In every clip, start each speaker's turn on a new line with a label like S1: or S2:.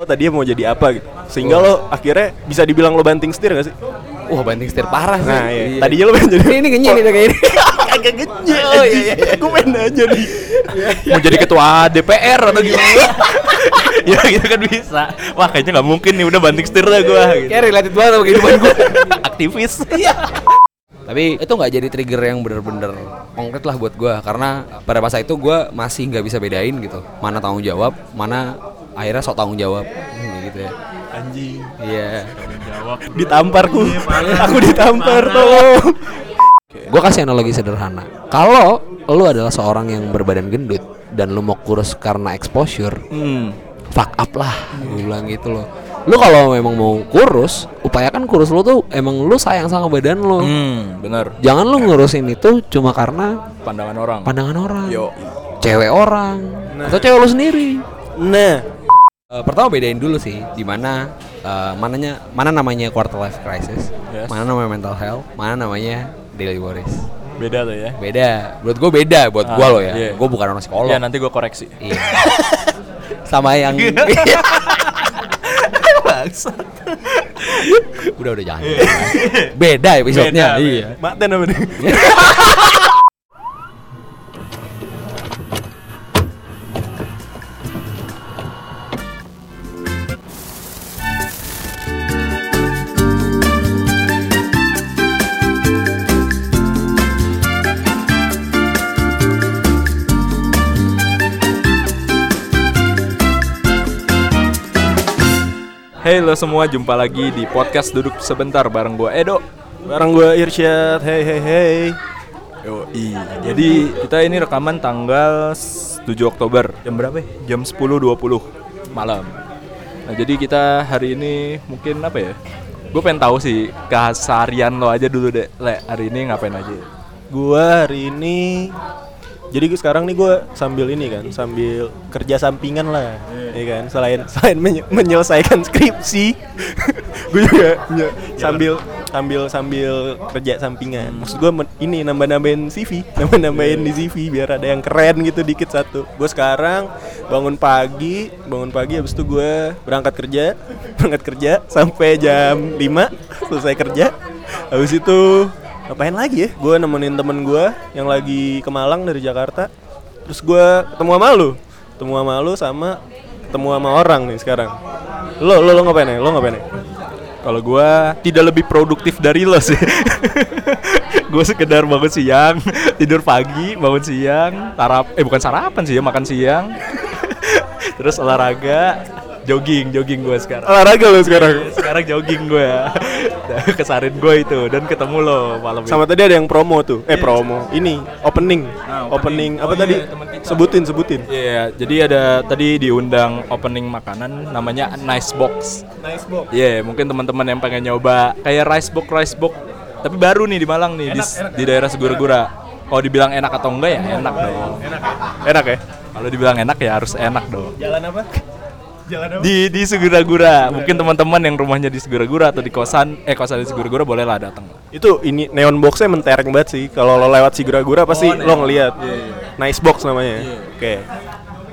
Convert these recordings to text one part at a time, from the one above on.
S1: lo tadi mau jadi apa gitu sehingga lo akhirnya bisa dibilang lo banting setir gak sih
S2: Wah banting setir parah sih.
S1: nah iya.
S2: Iya.
S1: tadinya lo pengen jadi
S2: ini ini nih kayak ini.
S1: kagak gede
S2: Oh, iya, iya, iya.
S1: gue pengen aja nih
S3: mau jadi ketua DPR atau gimana ya gitu kan bisa wah kayaknya nggak mungkin nih udah banting setir dah gue gitu.
S2: Kayak related banget sama kehidupan gue.
S3: aktivis
S2: Tapi itu nggak jadi trigger yang bener-bener konkret lah buat gue karena pada masa itu gue masih nggak bisa bedain gitu mana tanggung jawab mana akhirnya sok tanggung jawab hmm, gitu ya.
S1: anjing
S2: Iya.
S1: ditamparku aku ditampar tolong
S2: Gue kasih analogi sederhana. Kalau lu adalah seorang yang berbadan gendut dan lu mau kurus karena exposure,
S3: hmm.
S2: fuck up lah. Gue bilang gitu loh. Lu kalau memang mau kurus, upayakan kurus lu tuh emang lu sayang sama badan lu.
S3: hmm bener
S2: Jangan lu ngurusin itu cuma karena
S3: pandangan orang
S2: pandangan orang,
S3: yo
S2: cewek orang, atau cewek lu sendiri.
S1: nah
S2: Eh, pertama bedain dulu sih di mana eh, mananya mana namanya quarter life crisis,
S3: Yes.
S2: mana namanya mental health, mana namanya daily worries.
S3: beda tuh ya
S2: Beda. Buat gue beda buat
S3: Ah,
S2: gua loh ya.
S3: iya.
S2: Gue bukan orang psikolog.
S3: ya nanti gue koreksi
S2: Iya. Sama yang udah udah jangan. Beda episodenya.
S3: Beda,
S2: iya.
S1: Maten apa nih
S3: Hey lo semua jumpa lagi di podcast duduk sebentar bareng gue Edo.
S1: Bareng gue Irsyad. Hey hey hey
S3: Yoi. Jadi kita ini rekaman tanggal s- 7 Oktober. Jam berapa? Ya? Jam 10.20 malam. Nah jadi kita hari ini mungkin apa ya? Gue pengen tahu sih keseharian lo aja dulu deh. Le, hari ini ngapain aja?
S1: Gue hari ini jadi gue sekarang nih gue sambil ini kan sambil kerja sampingan lah ya kan? Selain selain menye- menyelesaikan skripsi gue juga nye- sambil sambil sambil kerja sampingan. Maksud gue ini nambah nambahin CV nambah nambahin di CV biar ada yang keren gitu dikit satu. Gue sekarang bangun pagi bangun pagi habis itu gue berangkat kerja berangkat kerja sampai jam 5 selesai kerja. Habis itu ngapain lagi ya? Gue nemenin temen gue yang lagi ke Malang dari Jakarta. Terus gue ketemu sama lu. Ketemu sama lu sama ketemu sama orang nih sekarang. Lo lo lo ngapain ya lo ngapain ya
S3: Kalau gue tidak lebih produktif dari lo sih. Gue sekedar bangun siang, tidur pagi, bangun siang, tarap Eh bukan sarapan sih ya, makan siang. Terus olahraga, jogging, jogging gue sekarang.
S1: Olahraga lo sekarang?
S3: Sekarang jogging gue kesarin gue itu dan ketemu lo malam
S1: sama tadi ada yang promo tuh. Eh promo. ini opening.
S3: Ah,
S1: opening,
S3: opening.
S1: apa
S3: Oh
S1: tadi?
S3: iya, teman kita.
S1: sebutin sebutin.
S3: Iya, jadi ada tadi diundang opening makanan namanya Nice Box.
S1: nice box.
S3: Iya, mungkin teman-teman yang pengen nyoba kayak rice box rice box. Tapi baru nih di Malang nih di, di daerah Segura-gura. Kalau dibilang enak atau enggak ya enak dong.
S1: enak ya?
S3: Kalau dibilang enak ya harus enak dong.
S1: jalan apa jalan apa?
S3: Di di Segura-gura. Mungkin teman-teman yang rumahnya di Segura-gura atau di kosan eh kosan di Segura-gura boleh lah datang.
S1: itu ini neon boxnya mentereng banget sih. Kalau lo lewat si gura-gura pasti
S3: Oh,
S1: lo ngeliat.
S3: Iya, iya.
S1: nice box namanya. Oke.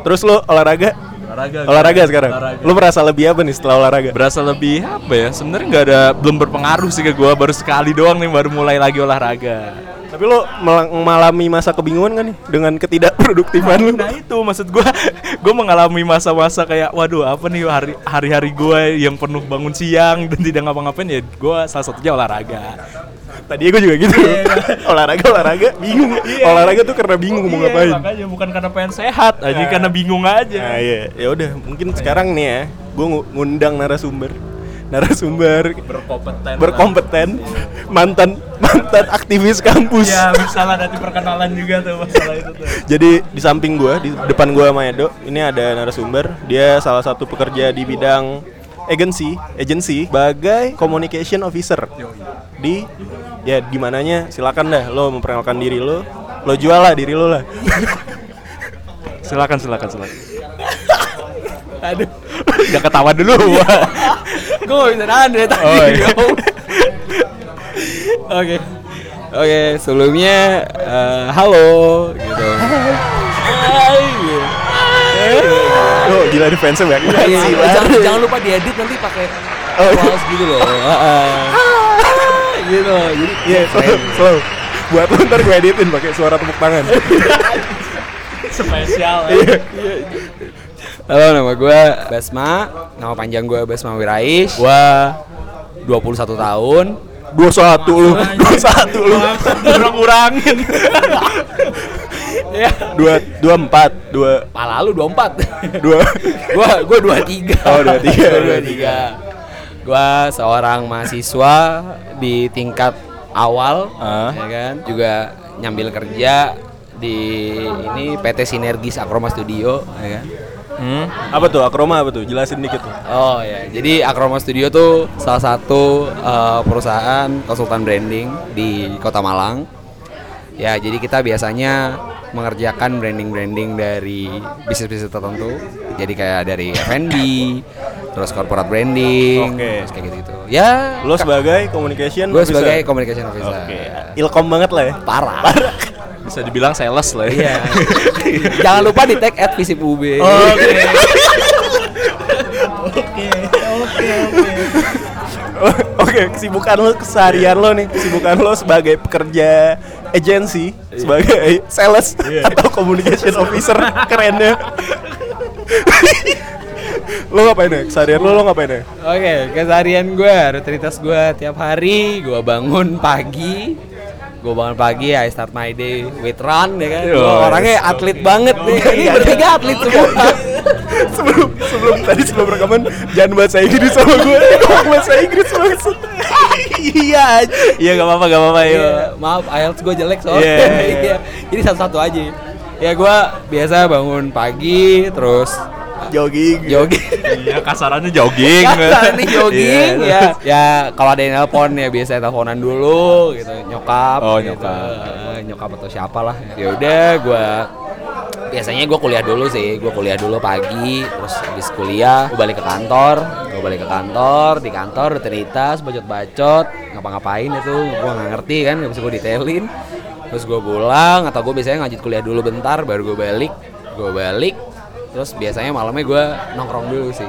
S1: Terus lo olahraga?
S3: Olahraga.
S1: olahraga sekarang?
S3: Olahraga.
S1: lo merasa lebih apa nih setelah olahraga?
S3: Berasa lebih apa ya? Sebenarnya nggak ada belum berpengaruh sih ke gua. Baru sekali doang nih baru mulai lagi olahraga
S1: tapi lo mengalami masa kebingungan gak nih dengan ketidakproduktifan lo?
S3: Nah itu maksud gua. Gua mengalami masa-masa kayak waduh apa nih hari hari-hari gua yang penuh bangun siang dan tidak ngapa-ngapain? Ya gua salah satunya olahraga.
S1: Tadi gue juga gitu. Olahraga olahraga bingung. Olahraga tuh karena bingung mau
S3: Iya,
S1: ngapain.
S3: makanya bukan karena pengen sehat aja karena bingung aja.
S1: Nah iya. Ya udah mungkin sekarang nih ya gue ngundang narasumber narasumber
S3: berkompeten
S1: berkompeten mantan mantan aktivis kampus
S3: ya misalnya nanti perkenalan juga tuh masalah itu tuh
S1: Jadi di samping gua, di depan gua sama Edo, ini ada narasumber. Dia salah satu pekerja di bidang agency, agency sebagai communication officer. Di ya di mananya silakan dah lo memperkenalkan diri lo. Lo jual lah diri lo lah.
S3: silakan silakan silakan aduh udah ketawa dulu
S2: Gue bisa nahan dari tadi.
S3: Oh, iya.
S2: Oke. Oke, sebelumnya eh, halo gitu. Hai.
S1: Oh Gila di fansnya banyak banget
S2: Iya,
S1: sih,
S2: jangan, jangan lupa diedit nanti pakai
S1: Oh, iya.
S2: applause gitu loh. Heeh. gitu. Jadi
S1: Iya, slow, slow. Buat lu ntar gue editin pakai suara tepuk tangan.
S3: Spesial.
S1: Iya.
S2: Halo, nama gue Basma. Nama panjang gue Basma Wiraish. Gue 21 tahun.
S1: Dua satu lu, dua satu lu.
S3: Kurang kurangin.
S2: Ya.
S1: Dua dua empat, dua
S2: Pala lu 24.
S1: dua.
S2: gua gua 23.
S1: Oh, 23,
S2: Gua 23. Gua seorang mahasiswa di tingkat awal
S3: Ah.
S2: ya kan, juga nyambil kerja di ini PT Sinergis Akroma Studio ya kan.
S3: Hmm.
S1: Apa tuh akroma apa tuh? Jelasin dikit tuh.
S2: Oh ya, jadi Akroma Studio tuh salah satu eh, perusahaan konsultan branding di Kota Malang. Ya, jadi kita biasanya mengerjakan branding-branding dari bisnis-bisnis tertentu. Jadi kayak dari F&B, terus corporate branding,
S1: Oke.
S2: terus kayak gitu-gitu. Ya,
S1: Lo sebagai communication
S2: gue
S1: officer.
S2: sebagai communication officer.
S1: Oke. Ilkom banget lah ya.
S2: Parah.
S3: Bisa dibilang sales lah ya.
S2: Iya. Jangan lupa di tag at Visip UB.
S3: Oke.
S1: Oke, kesibukan lo keseharian lo nih, kesibukan lo sebagai pekerja agensi, sebagai sales atau communication officer kerennya. lo ngapain ya? Keseharian lo lo ngapain ya?
S2: Oke, keseharian gue, rutinitas gue tiap hari, gue bangun pagi, gue bangun pagi, I start my day with run, ya kan. Orangnya atlet banget nih, ini bertiga atlet semua.
S1: sebelum sebelum tadi sebelum rekaman jangan bahasa Inggris sama gue ngomong bahasa Inggris maksud iya aja. iya gak apa-apa gak apa-apa
S2: Iya,
S1: ya
S2: maaf, IELTS gue jelek soalnya.
S1: Iya, iya, iya.
S2: Iya, Jadi satu-satu aja. Ya gue biasa bangun pagi, terus
S1: jogging
S2: jogging.
S3: Iya, kasarannya jogging.
S2: Kasar nih jogging
S3: Iya.
S2: ya. Ya kalau ada yang nelpon ya biasa teleponan dulu gitu, nyokap.
S3: Oh,
S2: gitu.
S3: nyokap.
S2: Eh, nyokap atau siapa lah. Ya udah gua biasanya gue kuliah dulu sih, gue kuliah dulu pagi, terus habis kuliah gue balik ke kantor, gue balik ke kantor, di kantor rutinitas, bacot-bacot, ngapa-ngapain itu, gue nggak ngerti kan, nggak bisa gue detailin, terus gue pulang atau gue biasanya ngajit kuliah dulu bentar, baru gue balik, gue balik, terus biasanya malamnya gue nongkrong dulu sih,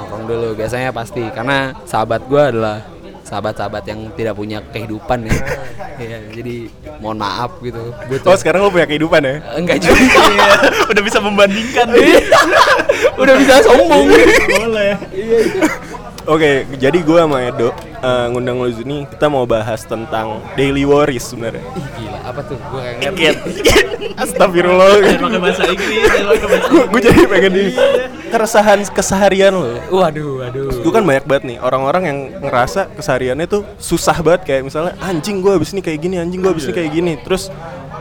S2: nongkrong dulu biasanya pasti, karena sahabat gue adalah sahabat-sahabat yang tidak punya kehidupan ya, Iya, jadi mohon maaf gitu,
S1: oh sekarang lo punya kehidupan ya?
S2: Enggak juga.
S3: Udah bisa membandingkan.
S2: udah bisa sombong.
S3: Boleh.
S1: Oke, jadi gue sama Edo eh, ngundang lo di sini kita mau bahas tentang daily worries sebenarnya.
S2: Ih, gila apa tuh gue gak ngerti
S1: Astagfirullah.
S3: Pakai bahasa Inggris,
S1: gue jadi pengen di keresahan keseharian lo.
S2: waduh waduh
S1: Gue kan banyak banget nih orang-orang yang ngerasa kesehariannya tuh susah banget kayak misalnya anjing gue abis ini kayak gini, anjing gue abis ini kayak gini. Terus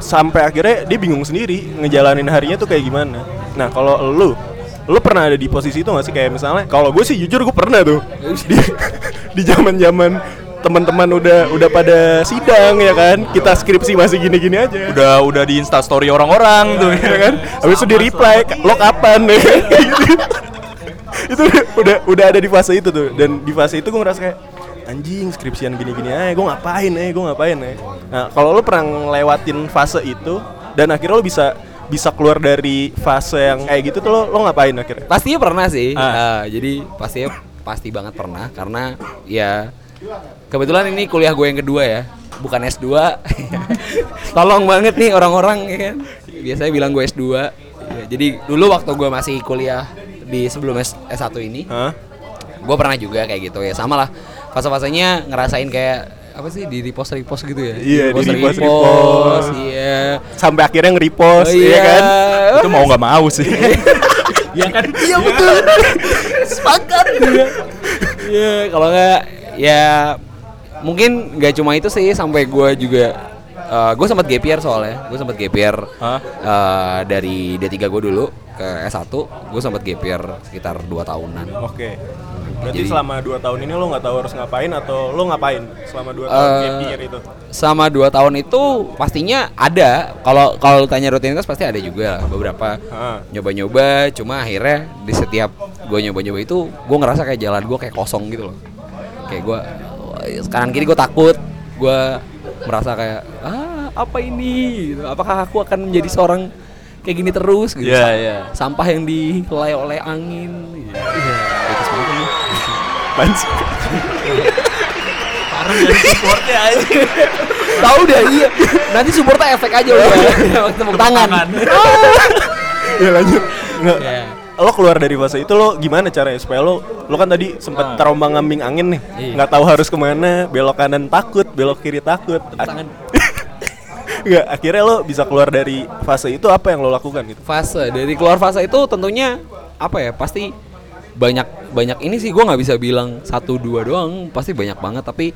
S1: sampai akhirnya dia bingung sendiri ngejalanin harinya tuh kayak gimana. Nah kalau lu lu pernah ada di posisi itu gak sih? Kayak misalnya kalau gue sih jujur gue pernah tuh. Di di zaman zaman teman-teman udah udah pada sidang ya kan? Kita skripsi masih gini-gini aja.
S3: Udah udah di Insta story orang-orang tuh
S1: ya kan? Habis itu di reply lo kapan? Ya gitu. itu udah, udah ada di fase itu tuh. Dan di fase itu gue ngerasa kayak anjing skripsian gini-gini aja gue ngapain ya gue ngapain ya? Nah kalau lo pernah ngelewatin fase itu dan akhirnya lo bisa bisa keluar dari fase yang kayak gitu tuh lo lo ngapain akhirnya?
S2: Pastinya pernah sih.
S1: Ah.
S2: Ah, jadi pastinya pasti banget pernah karena ya kebetulan ini kuliah gue yang kedua ya bukan S2 tolong banget nih orang-orang ya kan? Biasanya bilang gue S2 Ya, jadi dulu waktu gue masih kuliah di sebelum S- S1 ini
S1: Hah?
S2: gue pernah juga kayak gitu ya. Sama lah fase-fasenya ngerasain kayak apa sih di repost repost gitu ya
S1: Iya, di repost,
S2: repost iya
S1: sampai akhirnya nge-repost
S2: Oh,
S1: ya
S2: iya.
S1: kan
S3: Itu mau nggak mau sih.
S2: Iya kan? Iya betul. Sepakat. Iya, kalau nggak ya mungkin nggak cuma itu sih sampai gue juga gue sempat year soalnya gue sempat gap year
S3: Hah?
S2: eh, dari D3 gue dulu ke S1 gue sempat gap year sekitar 2 tahunan.
S1: Oke. Berarti
S2: Jadi-
S1: selama 2 tahun ini lo nggak tahu harus ngapain atau lo ngapain selama 2 tahun
S2: Eh,
S1: gap year itu?
S2: sama dua tahun itu pastinya ada. Kalau kalau tanya rutinitas pasti ada juga beberapa. Nyoba-nyoba cuma akhirnya di setiap gue nyoba-nyoba itu gue ngerasa kayak jalan gue kayak kosong gitu loh. Kayak gue kanan kiri gue takut. Gue merasa kayak ah apa ini? Apakah aku akan menjadi seorang kayak gini terus gitu.
S3: Iya,
S2: Sa-
S3: iya.
S2: Sampah yang dihelai oleh angin. Iya. Bagus banget ini.
S1: Apaan sih?
S2: Tahu deh iya. Nanti supportnya efek aja udah. Tepuk tangan.
S1: ya lanjut. Nggak.
S2: Iya.
S1: Lo keluar dari fase itu lo gimana caranya supaya lo lo kan tadi sempet terombang ambing angin nih
S2: Iya.
S1: nggak tahu harus ke mana belok kanan takut belok kiri takut
S2: Tangan.
S1: Nggak, akhirnya lo bisa keluar dari fase itu apa yang lo lakukan gitu?
S2: Fase dari keluar fase itu tentunya apa ya pasti banyak banyak ini sih gue nggak bisa bilang satu dua doang pasti banyak banget tapi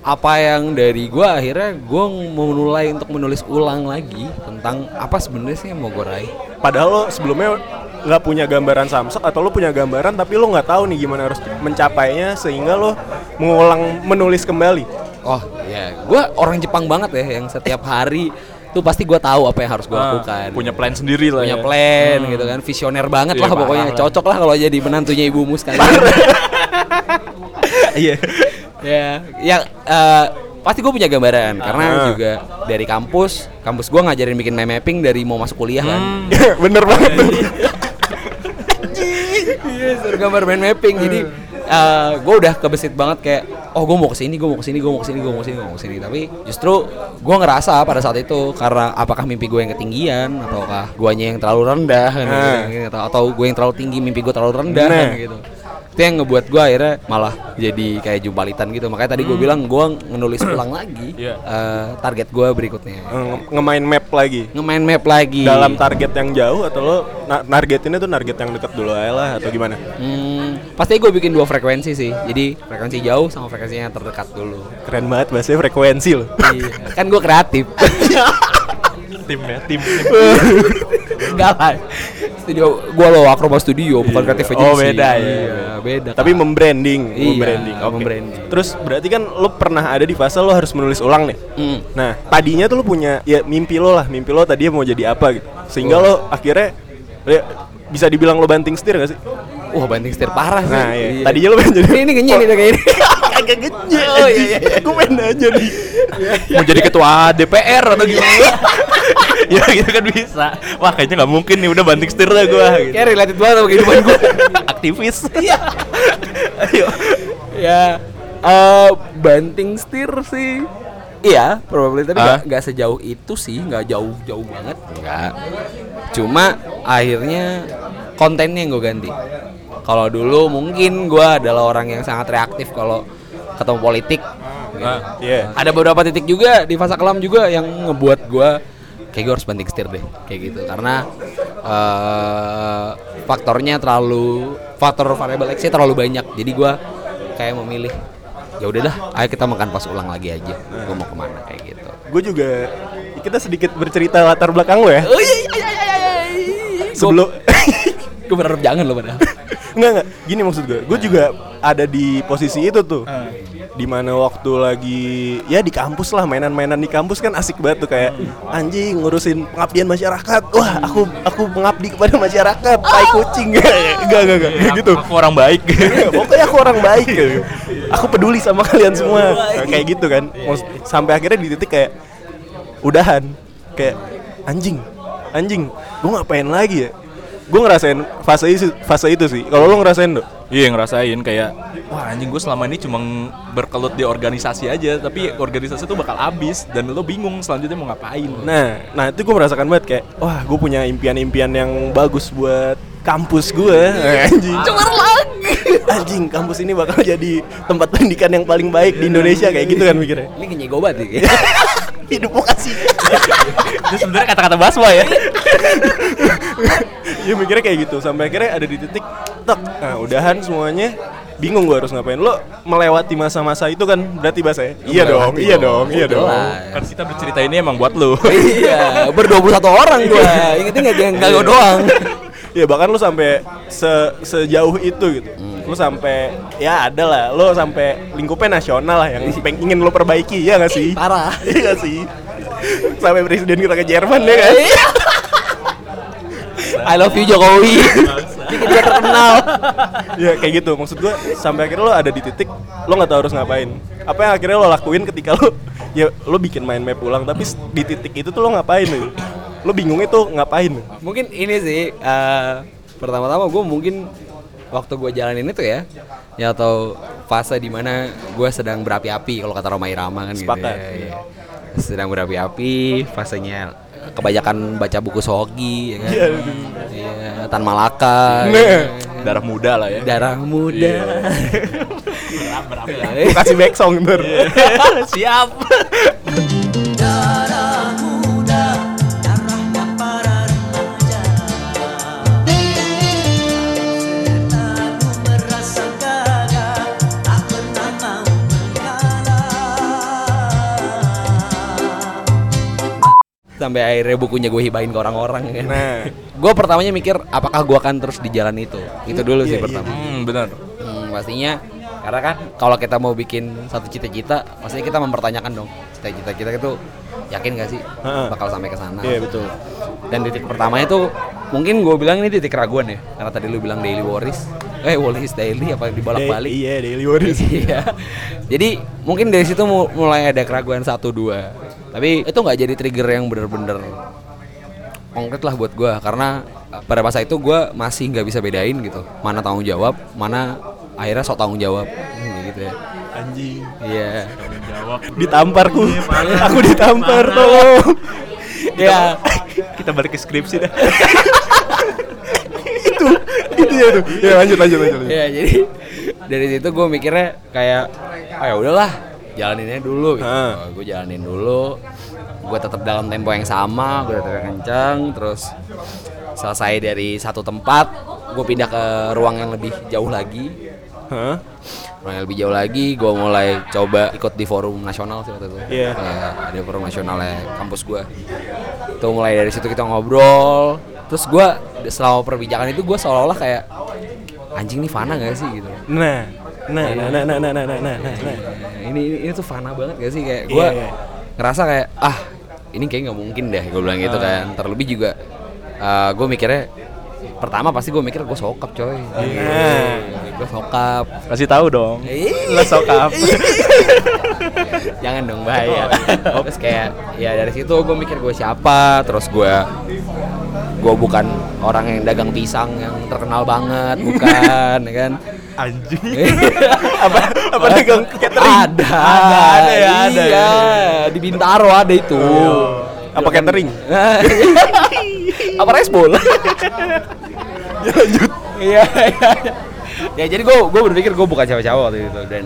S2: apa yang dari gue akhirnya gue memulai untuk menulis ulang lagi tentang apa sebenarnya sih yang mau gue raih.
S1: Padahal lo sebelumnya nggak punya gambaran samsak atau lo punya gambaran tapi lo nggak tahu nih gimana harus mencapainya sehingga lo mengulang menulis kembali
S2: oh ya gue orang Jepang banget ya yang setiap hari tuh pasti gue tahu apa yang harus gue
S3: Ah,
S2: lakukan.
S3: punya plan sendiri lah
S2: punya
S3: ya.
S2: plan gitu kan. Visioner banget
S3: Iya,
S2: lah pokoknya.
S3: lah.
S2: cocok lah kalau jadi menantunya ibumu sekalian.
S1: Iya.
S2: Ya ya eh, pasti gue punya gambaran. Karena
S1: Ah.
S2: juga dari kampus kampus gue ngajarin bikin mind mapping dari mau masuk kuliah kan.
S1: Bener banget. Tuh.
S2: iya gambar mind mapping jadi gue udah kebesit banget kayak oh gue mau ke sini gue mau ke sini gue mau ke sini gue mau ke sini gue mau ke sini tapi justru gue ngerasa pada saat itu karena apakah mimpi gue yang ketinggian ataukah guanya yang terlalu rendah kan,
S1: Ah.
S2: gitu, atau, atau gue yang terlalu tinggi mimpi gue terlalu rendah
S1: Nah.
S2: kan, gitu itu yang ngebuat gue akhirnya malah jadi kayak jumpalitan gitu makanya tadi gue bilang gue ngenulis ulang lagi
S3: Iya.
S2: eh, target gue berikutnya
S1: Nge- ngemain map lagi
S2: ngemain map lagi
S1: dalam target yang jauh atau lo na- targetinnya tuh target yang dekat dulu aja lah atau gimana
S2: Hmm, pasti gue bikin dua frekuensi sih. Jadi frekuensi jauh sama frekuensi yang terdekat dulu.
S1: keren banget bahasanya frekuensi lo
S2: Iya. kan gue kreatif.
S3: tim ya tim
S2: Enggak lah. Studio gue lo Akroma Studio bukan kreatif agency.
S3: Oh, beda ya.
S2: Iya, beda.
S1: tapi membranding
S2: Iya,
S1: membranding oke.
S2: membranding.
S1: terus berarti kan lo pernah ada di fase lo harus menulis ulang nih
S2: Hmm.
S1: Nah, tadinya tuh lo punya ya mimpi lo lah, mimpi lo tadinya mau jadi apa gitu. Sehingga lo akhirnya ya, bisa dibilang lo banting setir gak sih?
S2: Wah banting setir parah sih.
S1: Nah, iya. Tadinya lo pengen jadi
S2: ini ini nih kayak ini.
S1: Kagak genye.
S2: Oh, iya, iya, iya.
S1: Gue pengen aja nih.
S3: mau jadi ketua DPR atau gimana ya gitu kan bisa wah kayaknya nggak mungkin nih udah banting setir dah gue gitu.
S2: Kayak related banget sama kehidupan gue.
S3: aktivis
S1: Ayo.
S2: ya eh banting setir sih iya probably tapi nggak nggak sejauh itu sih nggak jauh jauh banget nggak cuma akhirnya kontennya yang gue ganti kalau dulu mungkin gue adalah orang yang sangat reaktif kalau ketemu politik gitu.
S3: Ah,
S1: Iya.
S2: ada beberapa titik juga di fase kelam juga yang ngebuat gue kayak gue harus banting setir deh kayak gitu. Karena eh faktornya terlalu faktor variable X terlalu banyak. Jadi gue kayak memilih ya udahlah ayo kita makan pas ulang lagi aja. Gue mau ke mana kayak gitu.
S1: Gue juga kita sedikit bercerita latar belakang lo ya.
S2: oh iya iya iya
S1: Sebelum
S2: gue berharap jangan lo padahal
S1: Enggak enggak, gini maksud gue. Gue juga ada di posisi itu tuh. Di mana waktu lagi ya di kampus lah mainan-mainan di kampus kan asik banget tuh kayak anjing ngurusin pengabdian masyarakat. Wah, aku aku mengabdi kepada masyarakat. Tai kucing. Enggak enggak enggak Kayak gitu.
S3: aku orang baik
S1: Pokoknya aku orang baik gitu. Aku peduli sama kalian semua. Kayak gitu kan. Maksud- Sampai akhirnya di titik kayak udahan. Kayak anjing. Anjing, gue ngapain lagi ya? Gue ngerasain fase itu, fase itu sih. Kalau lo ngerasain dong?
S3: Iya ngerasain kayak wah anjing gue selama ini cuma berkelut di organisasi aja tapi organisasi tuh bakal habis dan lo bingung selanjutnya mau ngapain.
S1: Nah, nah itu gue merasakan banget kayak, wah gue punya impian-impian yang bagus buat kampus gue. Anjing.
S2: lagi
S1: Anjing, kampus ini bakal jadi tempat pendidikan yang paling baik di Indonesia kayak gitu kan mikirnya.
S2: ini kayaknya gobat nih
S1: Hidup mau kasih.
S3: Itu sebenarnya kata-kata baswa ya.
S1: ya mikirnya kayak gitu. Sampai akhirnya ada di titik tek nah udahan semuanya. Bingung gue harus ngapain. Lo melewati masa-masa itu kan berarti bahasa ya? Iya dong
S2: Melewati
S1: iya dong iya dong.
S2: Jelas.
S3: kan kita bercerita ini emang buat lo.
S2: iya ber 21 orang gue ingetin nggak yang gue doang.
S1: Ya bahkan lo sampai se- sejauh itu gitu. Lo sampai ya ada lah lo sampai lingkupnya nasional lah yang peng- ingin lo perbaiki ya nggak sih?
S2: Parah.
S1: Iya nggak sih? Sampai presiden kita ke Jerman ya kan
S2: I love you Jokowi bikin dia terkenal
S1: ya kayak gitu maksud gua sampai akhirnya lo ada di titik lo nggak tahu harus ngapain apa yang akhirnya lo lakuin ketika lo ya lo bikin main map ulang tapi di titik itu tuh lo ngapain gitu lo bingungnya tuh ngapain?
S2: Mungkin ini sih eh, pertama-tama gue mungkin waktu gue jalanin itu ya, ya atau fase di mana gue sedang berapi-api kalau kata Roma Irama kan
S1: Sepakat.
S2: gitu ya, ya. Sedang berapi-api, fasenya kebanyakan baca buku Sogi, ya kan? Iya, Tan Malaka,
S1: Nah.
S2: ya.
S3: Darah muda lah ya.
S2: darah muda.
S1: Gue kasih back song ntar.
S2: Siap. Sampai akhirnya bukunya gue hibain ke orang-orang kan.
S1: Nah,
S2: gue pertamanya mikir apakah gue akan terus di jalan itu. Itu dulu sih
S1: Iya, iya.
S2: pertama.
S3: Hmm, benar.
S2: Hmm, pastinya karena kan kalau kita mau bikin satu cita-cita, pastinya kita mempertanyakan dong cita-cita kita itu yakin gak sih bakal sampai ke sana.
S1: iya betul.
S2: Dan titik pertamanya itu mungkin gue bilang ini titik keraguan ya, karena tadi lu bilang daily worries, eh worries daily apa dibolak-balik.
S1: Da- Iya, daily worries.
S2: Iya. Jadi mungkin dari situ mu- mulai ada keraguan satu dua. Tapi itu nggak jadi trigger yang bener-bener konkret lah buat gua karena uh, pada masa itu gua masih nggak bisa bedain gitu mana tanggung jawab mana akhirnya sok tanggung jawab Hmm, gitu ya
S1: Anjing.
S2: iya
S1: Ditampar ku. Aku ditampar tolong.
S2: ya
S1: Kita balik ke skripsi dah. itu itu ya tuh. Ya lanjut lanjut lanjut. lanjut.
S2: ya jadi dari situ gue mikirnya kayak ah ya udahlah jalaninnya dulu gitu. Gue jalanin dulu. Gue tetap dalam tempo yang sama gue tetap kencang terus selesai dari satu tempat gue pindah ke ruang yang lebih jauh lagi.
S1: Hah?
S2: ruang yang lebih jauh lagi gue mulai coba ikut di forum nasional sih waktu itu.
S1: Iya.
S2: Kayak ada forum nasionalnya kampus gue tuh mulai dari situ kita ngobrol. Terus gue selama perbincangan itu gue seolah-olah kayak anjing nih fana gak sih? Gitu.
S1: Nah, nah nah nah nah nah nah nah nah, nah,
S2: nah. Ini, ini ini tuh fana banget gak sih? Kayak
S1: iya, gue yeah.
S2: ngerasa kayak ah ini kayak nggak mungkin deh gue bilang gitu ah. kan. Terlebih juga ah, uh, gue mikirnya pertama pasti gue mikir gue sokap coy.
S1: Yeah.
S2: gue sokap.
S3: Kasih tahu dong. Iya.
S1: Lo sokap. Iya.
S2: Jangan dong bahaya oh. terus kayak ya dari situ gue mikir gue siapa terus gue gue bukan orang yang dagang pisang yang terkenal banget bukan ya kan?
S1: Anjing. apa apa dagang catering?
S2: ada
S1: Ada, ada ya, ada
S2: iya
S1: ya.
S2: di Bintaro ada itu
S1: Apa catering?
S2: apa resbol
S1: Ya lanjut.
S2: iya iya ya jadi gue gue berpikir gue bukan cewek-cewek waktu itu dan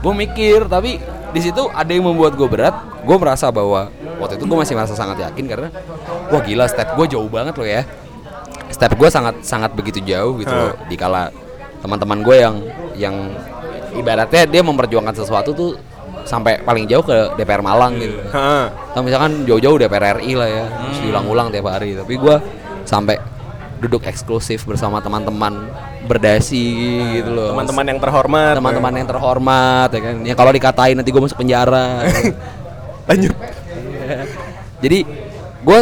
S2: gue mikir tapi di situ ada yang membuat gue berat gue merasa bahwa waktu itu gue masih merasa sangat yakin karena wah gila step gue jauh banget loh ya step gue sangat sangat begitu jauh gitu loh dikala teman-teman gue yang yang ibaratnya dia memperjuangkan sesuatu tuh sampai paling jauh ke DPR Malang gitu.
S1: Heeh.
S2: atau misalkan jauh-jauh DPR RI lah ya terus diulang-ulang tiap hari. Tapi gue sampai duduk eksklusif bersama teman-teman berdasi gitu loh.
S1: Teman-teman yang terhormat.
S2: teman-teman yang terhormat ya kan? Ya kalau dikatain nanti gue masuk penjara.
S1: Lanjut.
S2: jadi gue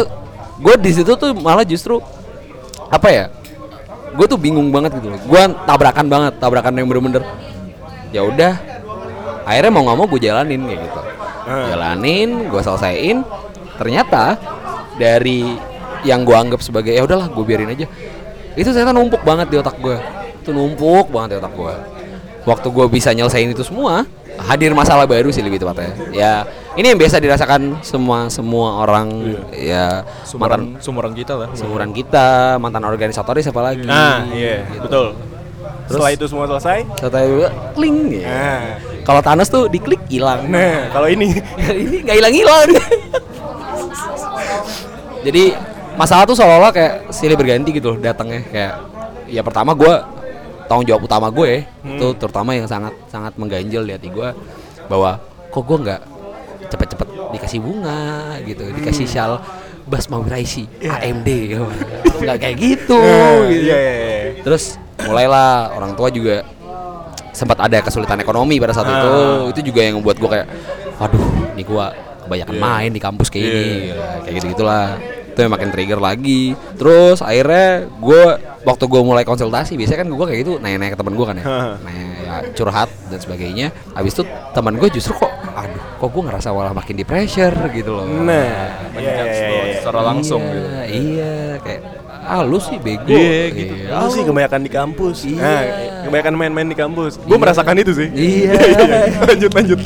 S2: gue di situ tuh malah justru apa ya gue tuh bingung banget gitu loh. Gue tabrakan banget tabrakan yang bener-bener. Ya udah akhirnya mau nggak mau gue jalanin kayak gitu. Jalanin gue selesaiin. Ternyata dari yang gue anggap sebagai ya udahlah gue biarin aja. Itu ternyata numpuk banget di otak gue itu numpuk banget di otak gue waktu gue bisa nyelesain itu semua hadir masalah baru sih lebih tepatnya. Ya ini yang biasa dirasakan semua semua orang ya mantan
S3: Sumuran sumuran kita lah.
S2: seumuran kita mantan organisatoris siapa lagi?
S1: Nah, iya,
S2: gitu.
S1: betul. Setelah itu semua selesai,
S2: setelah itu kling ya.
S1: Nah,
S2: kalau Thanos tuh diklik hilang.
S1: Nah, kalau ini?
S2: Ini nggak hilang hilang. Jadi masalah tuh seolah-olah kayak silih berganti gitu loh datangnya. Kayak ya pertama gue tanggung jawab utama gue itu terutama yang sangat sangat mengganjal di hati gue bahwa kok gue nggak cepet-cepet dikasih bunga gitu dikasih shawl Basma Wiraisi AMD ya. nggak kayak gitu, gitu.
S1: Iya, iya, iya.
S2: terus mulailah orang tua juga sempat ada kesulitan ekonomi pada saat
S1: Ah.
S2: itu itu juga yang membuat gua kayak waduh ini gua kebanyakan main di kampus kayak ini kayak gitu gitulah itu yang makin trigger lagi. Terus akhirnya gue waktu gue mulai konsultasi biasanya kan gue kayak gitu nanya-nanya ke teman gue kan ya. Nanya ya, curhat dan sebagainya. Habis itu teman gue justru kok aduh kok gue ngerasa malah makin di pressure gitu loh.
S1: Nah, iya, iya, iya, iya.
S3: secara langsung
S2: iya,
S3: gitu.
S2: Iya, kayak ah lu sih bego.
S3: Iya, gitu.
S1: Lu sih kebanyakan di kampus.
S2: Iya.
S1: Nah, kebanyakan main-main di kampus. Gue merasakan itu sih.
S2: Iya.
S1: lanjut lanjut.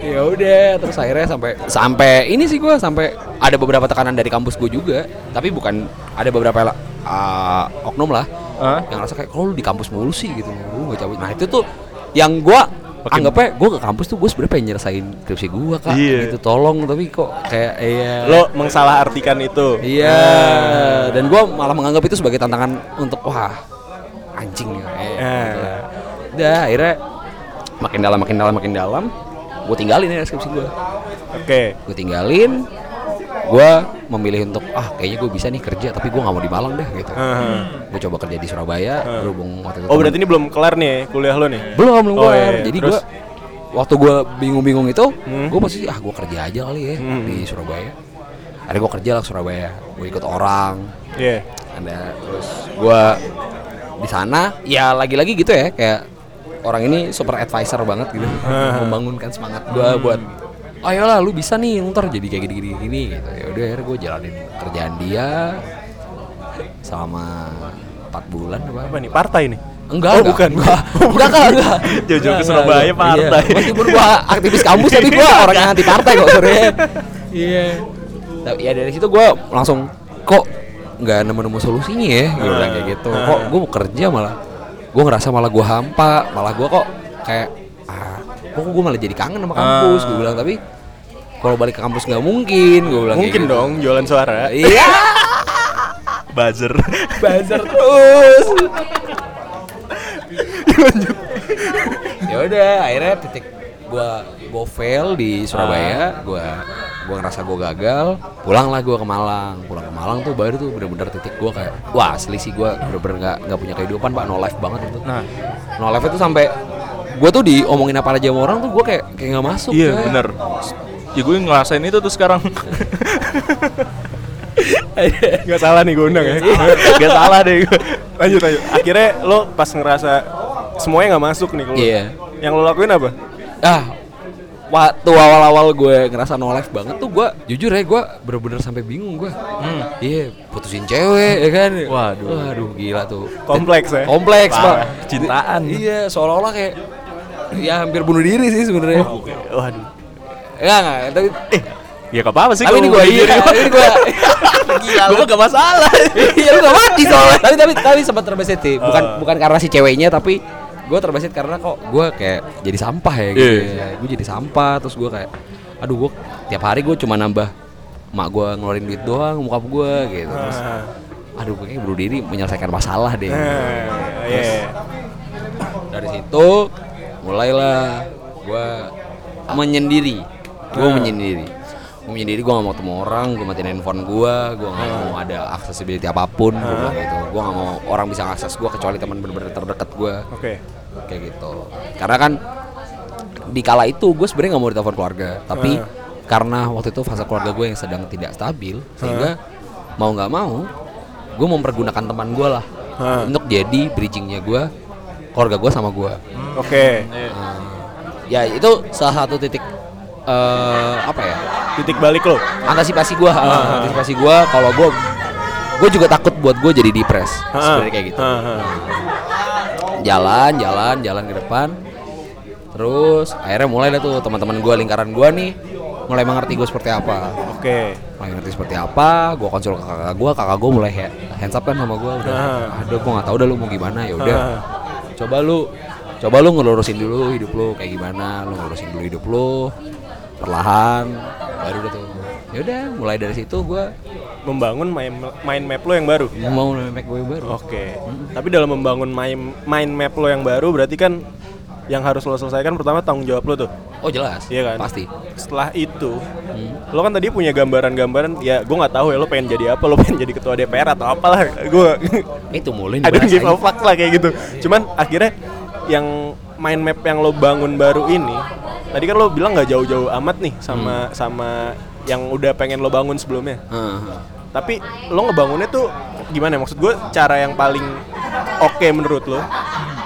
S2: ya udah terus akhirnya sampai sampai ini sih gue sampai ada beberapa tekanan dari kampus gue juga tapi bukan ada beberapa uh, oknum lah
S3: Hah?
S2: yang rasa kayak kalau lu di kampus mulu sih gitu lu nggak cabut nah itu tuh yang gue anggapnya gue ke kampus tuh gue sebenarnya pengen nyelesain skripsi gue kak
S1: Iya.
S2: gitu tolong tapi kok kayak iya
S1: Lo mengsalahartikan itu.
S2: iya dan gue malah menganggap itu sebagai tantangan untuk wah anjing ya
S1: Eh.
S2: gitu lah. udah akhirnya makin dalam makin dalam makin dalam gue tinggalin ya skripsi gue
S1: Oke.
S2: gue tinggalin gue memilih untuk ah kayaknya gue bisa nih kerja tapi gue nggak mau di Malang deh gitu
S1: Heeh.
S2: gue coba kerja di Surabaya berhubung waktu itu
S1: Oh
S2: temen-
S1: berarti ini belum kelar nih ya, kuliah lo nih?
S2: belum belum
S1: Oh,
S2: kelar.
S1: iya, iya.
S2: jadi gue waktu gue bingung-bingung itu
S1: Hmm.
S2: gue pasti ah gue kerja aja kali ya di Surabaya akhirnya gue kerja lah ke Surabaya gue ikut orang
S1: Iya.
S2: ada terus gue di sana ya lagi-lagi gitu ya kayak orang ini super advisor banget gitu membangunkan semangat gue buat ayolah lu bisa nih ntar jadi kayak gini-gini gini gitu ya udah akhirnya gue jalanin kerjaan dia selama empat bulan apa
S1: Apa nih? Partai nih?
S2: Enggak,
S1: Oh,
S2: enggak.
S1: bukan.
S2: Enggak, enggak, enggak, enggak.
S1: Jauh-jauh ke
S2: Enggak,
S1: Surabaya,
S2: enggak.
S1: partai.
S2: Iya. Meskipun gua aktivis kampus tapi gua orang yang anti partai kok sore. Iya. Tapi ya dari situ gua langsung kok nggak nemu-nemu solusinya ya, gue bilang kayak gitu. Kok gua mau kerja malah gua ngerasa malah gua hampa, malah gua kok kayak ah, kok gua malah jadi kangen sama kampus, gua bilang tapi kalau balik ke kampus nggak mungkin, gua bilang
S1: Mungkin
S2: gitu.
S1: dong jualan suara.
S2: Iya.
S1: Buzzer.
S2: Buzzer terus. ya udah akhirnya titik gua gua fail di Surabaya gua gua ngerasa gua gagal pulang lah gua ke Malang pulang ke Malang tuh baru tuh bener-bener titik gua kayak wah asli sih gua bener-bener nggak nggak punya kehidupan pak no life banget itu
S3: Nah,
S2: no life itu sampai gua tuh diomongin apa aja sama orang tuh gua kayak kayak nggak masuk
S3: iya
S2: coy.
S3: bener. Ya gue ngerasain itu tuh sekarang.
S1: Gak salah nih gue undang ya. Gak salah deh gue. Lanjut lanjut. Akhirnya lo pas ngerasa semuanya nggak masuk nih kalau.
S2: Iya.
S1: Yang lo lakuin apa?
S2: ah waktu awal-awal gue ngerasa no life banget tuh gue jujur ya gue bener-bener sampai bingung gue iya putusin cewek ya kan
S3: Waduh.
S2: waduh gila tuh
S1: Kompleks ya.
S2: kompleks
S3: Parah.
S2: pak
S3: Cintaan.
S2: iya seolah-olah kayak ya hampir bunuh diri sih sebenarnya
S1: Waduh.
S2: Enggak enggak. Tapi eh
S3: Ya gak apa-apa sih
S2: tapi ini gue iya ini gue gila
S3: Gue gak masalah.
S2: iya lu gak mati soalnya. Tapi tapi tapi sempat terbesit sih. Bukan bukan karena si ceweknya tapi gue terbesit karena kok gue kayak jadi sampah ya gitu.
S3: Iya.
S2: gue jadi sampah terus gue kayak aduh gue tiap hari gue cuma nambah mak gue ngeluarin duit doang bokap gue gitu. Terus aduh gue kayak bunuh diri menyelesaikan masalah deh.
S1: Nah, iya.
S2: dari situ mulailah gue menyendiri gue menyendiri gue menyendiri gue gak mau ketemu orang gue matiin handphone gue gue gak mau ada accessibility apa pun gue bilang gitu. Gue gak mau orang bisa akses gue kecuali teman bener-bener terdekat gue
S1: Oke.
S2: kayak gitu. Karena kan di kala itu gue sebenarnya nggak mau ditelepon keluarga. Tapi karena waktu itu fase keluarga gue yang sedang tidak stabil sehingga mau nggak mau gue mempergunakan teman gue lah untuk jadi bridgingnya gue keluarga gue sama gue
S1: Oke.
S2: ya itu salah satu titik eh apa ya
S1: Titik balik lo.
S2: antisipasi gue antisipasi gue kalau gue gue juga takut buat gue jadi depres sebenarnya kayak gitu
S1: ha.
S2: jalan jalan jalan ke depan terus akhirnya mulai lah tuh teman-teman gue lingkaran gue nih mulai mengerti gue seperti apa
S1: Oke.
S2: mulai ngerti seperti apa gue konsul ke kakak gue kakak gue mulai hands up kan sama gue udah
S1: Ah.
S2: aduh gue nggak tahu dah lu mau gimana ya udah
S1: Ah.
S2: coba lu coba lu ngelurusin dulu hidup lu kayak gimana lu ngelurusin dulu hidup lu perlahan baru udah tuh ya udah mulai dari situ gue
S1: Membangun mind, mind map lo yang baru.
S2: mau nembak gue baru
S1: Oke. Tapi dalam membangun mind, mind map lo yang baru berarti kan yang harus lo selesaikan pertama tanggung jawab lo tuh.
S2: oh jelas
S1: Iya kan?
S2: pasti
S1: Setelah itu,
S2: Hmm.
S1: lo kan tadi punya gambaran-gambaran. Ya, gue nggak tahu ya lo pengen jadi apa. Lo pengen jadi ketua DPR atau apalah. Gue
S2: itu mulai dibahas
S1: give a fuck lah kayak gitu. Cuman akhirnya yang mind map yang lo bangun baru ini, tadi kan lo bilang nggak jauh-jauh amat nih sama sama yang udah pengen lo bangun sebelumnya.
S2: Heeh.
S1: Tapi lo ngebangunnya tuh gimana? Maksud gue cara yang paling oke menurut lo